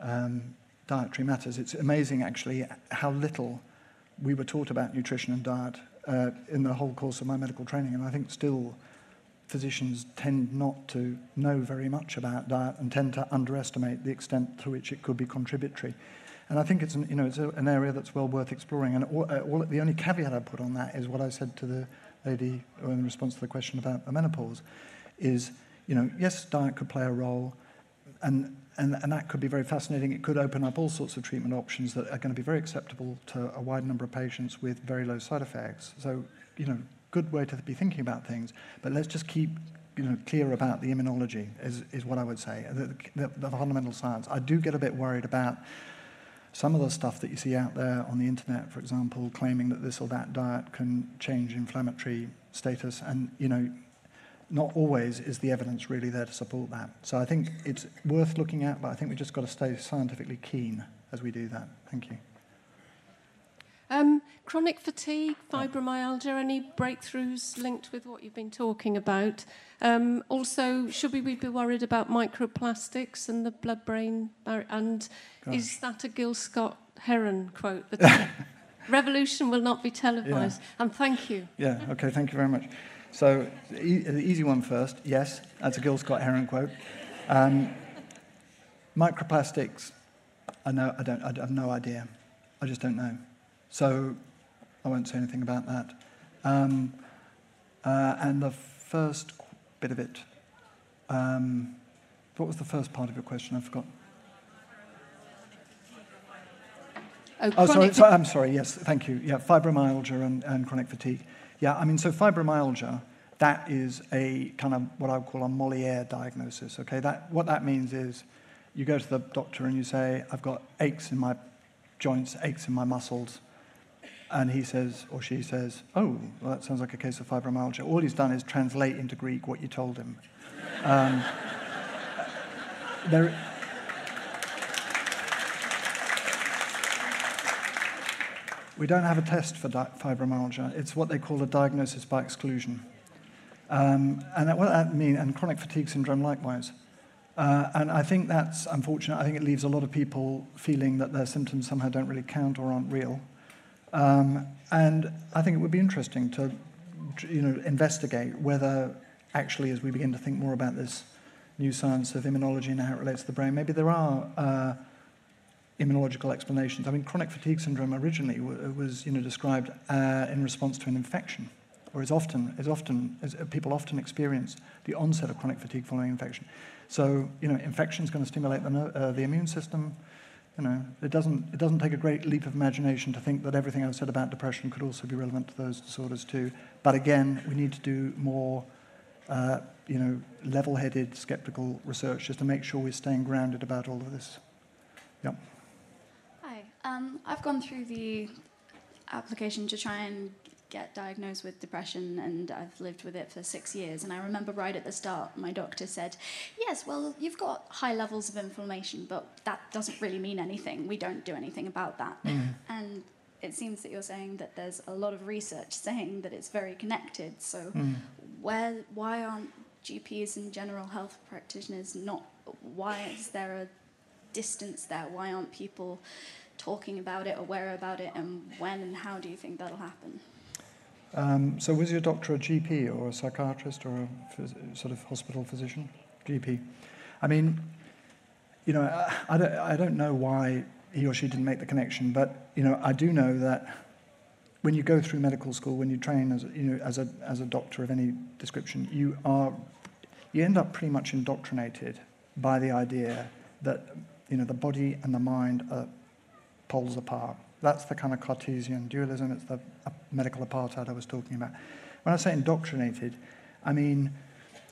um, dietary matters. It's amazing, actually, how little we were taught about nutrition and diet uh, in the whole course of my medical training. And I think still physicians tend not to know very much about diet and tend to underestimate the extent to which it could be contributory. And I think it's an, you know, it's a, an area that's well worth exploring. And all, uh, all, the only caveat I put on that is what I said to the lady in response to the question about menopause is, you know, yes, diet could play a role, and and, and that could be very fascinating. It could open up all sorts of treatment options that are going to be very acceptable to a wide number of patients with very low side effects. So, you know, good way to be thinking about things. But let's just keep you know, clear about the immunology is, is what I would say, the, the, the fundamental science. I do get a bit worried about some of the stuff that you see out there on the internet, for example, claiming that this or that diet can change inflammatory status. And, you know, not always is the evidence really there to support that. So I think it's worth looking at, but I think we've just got to stay scientifically keen as we do that. Thank you. Um, chronic fatigue, fibromyalgia, any breakthroughs linked with what you've been talking about? Um, also, should we be worried about microplastics and the blood-brain barrier? And Gosh. is that a Gil Scott Heron quote? Revolution will not be televised. Yeah. And thank you. Yeah, okay, thank you very much. So the easy one first. Yes, that's a Gil Scott Heron quote. Um, microplastics, I know I don't. I have no idea. I just don't know. So I won't say anything about that. Um, uh, and the first bit of it. Um, what was the first part of your question? I forgot. Oh, oh sorry, sorry, I'm sorry. Yes, thank you. Yeah, fibromyalgia and, and chronic fatigue. Yeah, I mean, so fibromyalgia, that is a kind of what I would call a Moliere diagnosis. Okay, that what that means is you go to the doctor and you say, I've got aches in my joints, aches in my muscles. And he says, or she says, Oh, well, that sounds like a case of fibromyalgia. All he's done is translate into Greek what you told him. Um, there, We don't have a test for fibromyalgia. It's what they call a diagnosis by exclusion. Um, and that, what that means, and chronic fatigue syndrome likewise. Uh, and I think that's unfortunate. I think it leaves a lot of people feeling that their symptoms somehow don't really count or aren't real. Um, and I think it would be interesting to, you know, investigate whether actually, as we begin to think more about this new science of immunology and how it relates to the brain, maybe there are uh, immunological explanations. I mean, chronic fatigue syndrome originally was you know, described uh, in response to an infection, or is often, is often is, uh, people often experience the onset of chronic fatigue following infection. So, you know, infection is going to stimulate the, uh, the immune system. You know, it doesn't, it doesn't take a great leap of imagination to think that everything I've said about depression could also be relevant to those disorders too. But again, we need to do more, uh, you know, level-headed, skeptical research just to make sure we're staying grounded about all of this. Yep. Um, I've gone through the application to try and get diagnosed with depression and I've lived with it for six years. And I remember right at the start, my doctor said, Yes, well, you've got high levels of inflammation, but that doesn't really mean anything. We don't do anything about that. Mm. And it seems that you're saying that there's a lot of research saying that it's very connected. So, mm. where, why aren't GPs and general health practitioners not? Why is there a distance there? Why aren't people talking about it, aware about it, and when and how do you think that'll happen? Um, so, was your doctor a GP or a psychiatrist or a sort of hospital physician? GP. I mean, you know, I, I, don't, I don't know why he or she didn't make the connection, but you know, I do know that when you go through medical school, when you train as you know, as a, as a doctor of any description, you are you end up pretty much indoctrinated by the idea that you know the body and the mind are poles apart. That's the kind of Cartesian dualism. It's the uh, medical apartheid I was talking about. When I say indoctrinated, I mean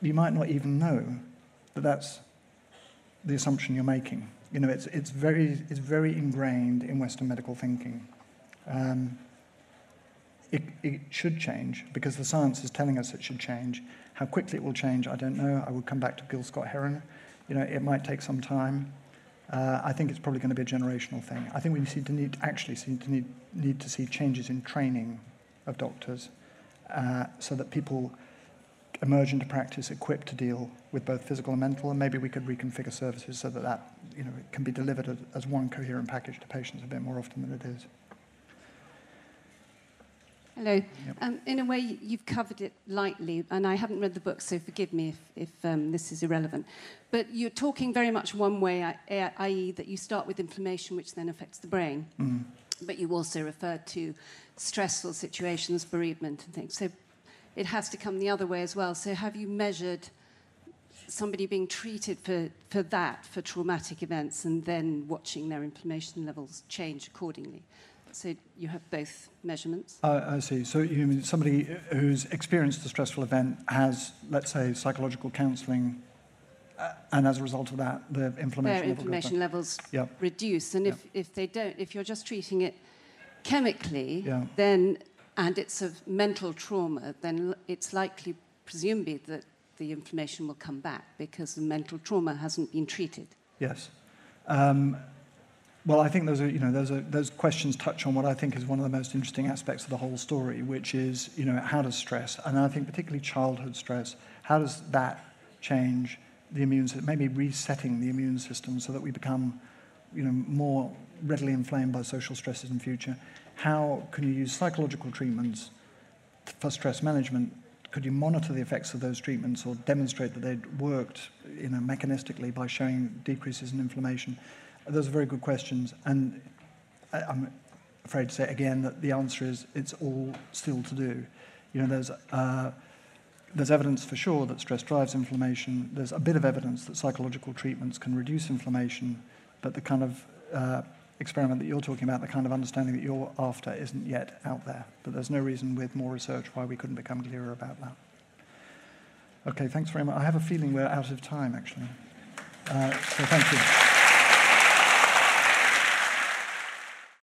you might not even know that that's the assumption you're making. You know, it's, it's, very, it's very ingrained in Western medical thinking. Um, it, it should change because the science is telling us it should change. How quickly it will change, I don't know. I would come back to Gil Scott Heron. You know, it might take some time. Uh, I think it's probably going to be a generational thing. I think we need to need actually see, to need, need to see changes in training of doctors uh, so that people emerge into practice equipped to deal with both physical and mental, and maybe we could reconfigure services so that that you know, can be delivered as one coherent package to patients a bit more often than it is. Hello. Yep. Um, in a way, you've covered it lightly, and I haven't read the book, so forgive me if, if um, this is irrelevant. But you're talking very much one way, i.e., that you start with inflammation, which then affects the brain. Mm. But you also referred to stressful situations, bereavement, and things. So it has to come the other way as well. So have you measured somebody being treated for, for that, for traumatic events, and then watching their inflammation levels change accordingly? So you have both measurements. Uh, I see. So you mean somebody who's experienced a stressful event has, let's say, psychological counselling, uh, and as a result of that, the inflammation, Their inflammation levels yep. reduce. And if, if they don't, if you're just treating it chemically, yeah. then and it's a mental trauma, then it's likely, presumably, that the inflammation will come back because the mental trauma hasn't been treated. Yes. Um, well, I think those are, you know, those, are, those questions touch on what I think is one of the most interesting aspects of the whole story, which is, you know, how does stress, and I think particularly childhood stress, how does that change the immune system, maybe resetting the immune system so that we become, you know, more readily inflamed by social stresses in future? How can you use psychological treatments for stress management? Could you monitor the effects of those treatments or demonstrate that they'd worked, you know, mechanistically by showing decreases in inflammation? Those are very good questions, and I, I'm afraid to say again that the answer is it's all still to do. You know, there's uh, there's evidence for sure that stress drives inflammation. There's a bit of evidence that psychological treatments can reduce inflammation, but the kind of uh, experiment that you're talking about, the kind of understanding that you're after, isn't yet out there. But there's no reason with more research why we couldn't become clearer about that. Okay, thanks very much. I have a feeling we're out of time, actually. Uh, so thank you.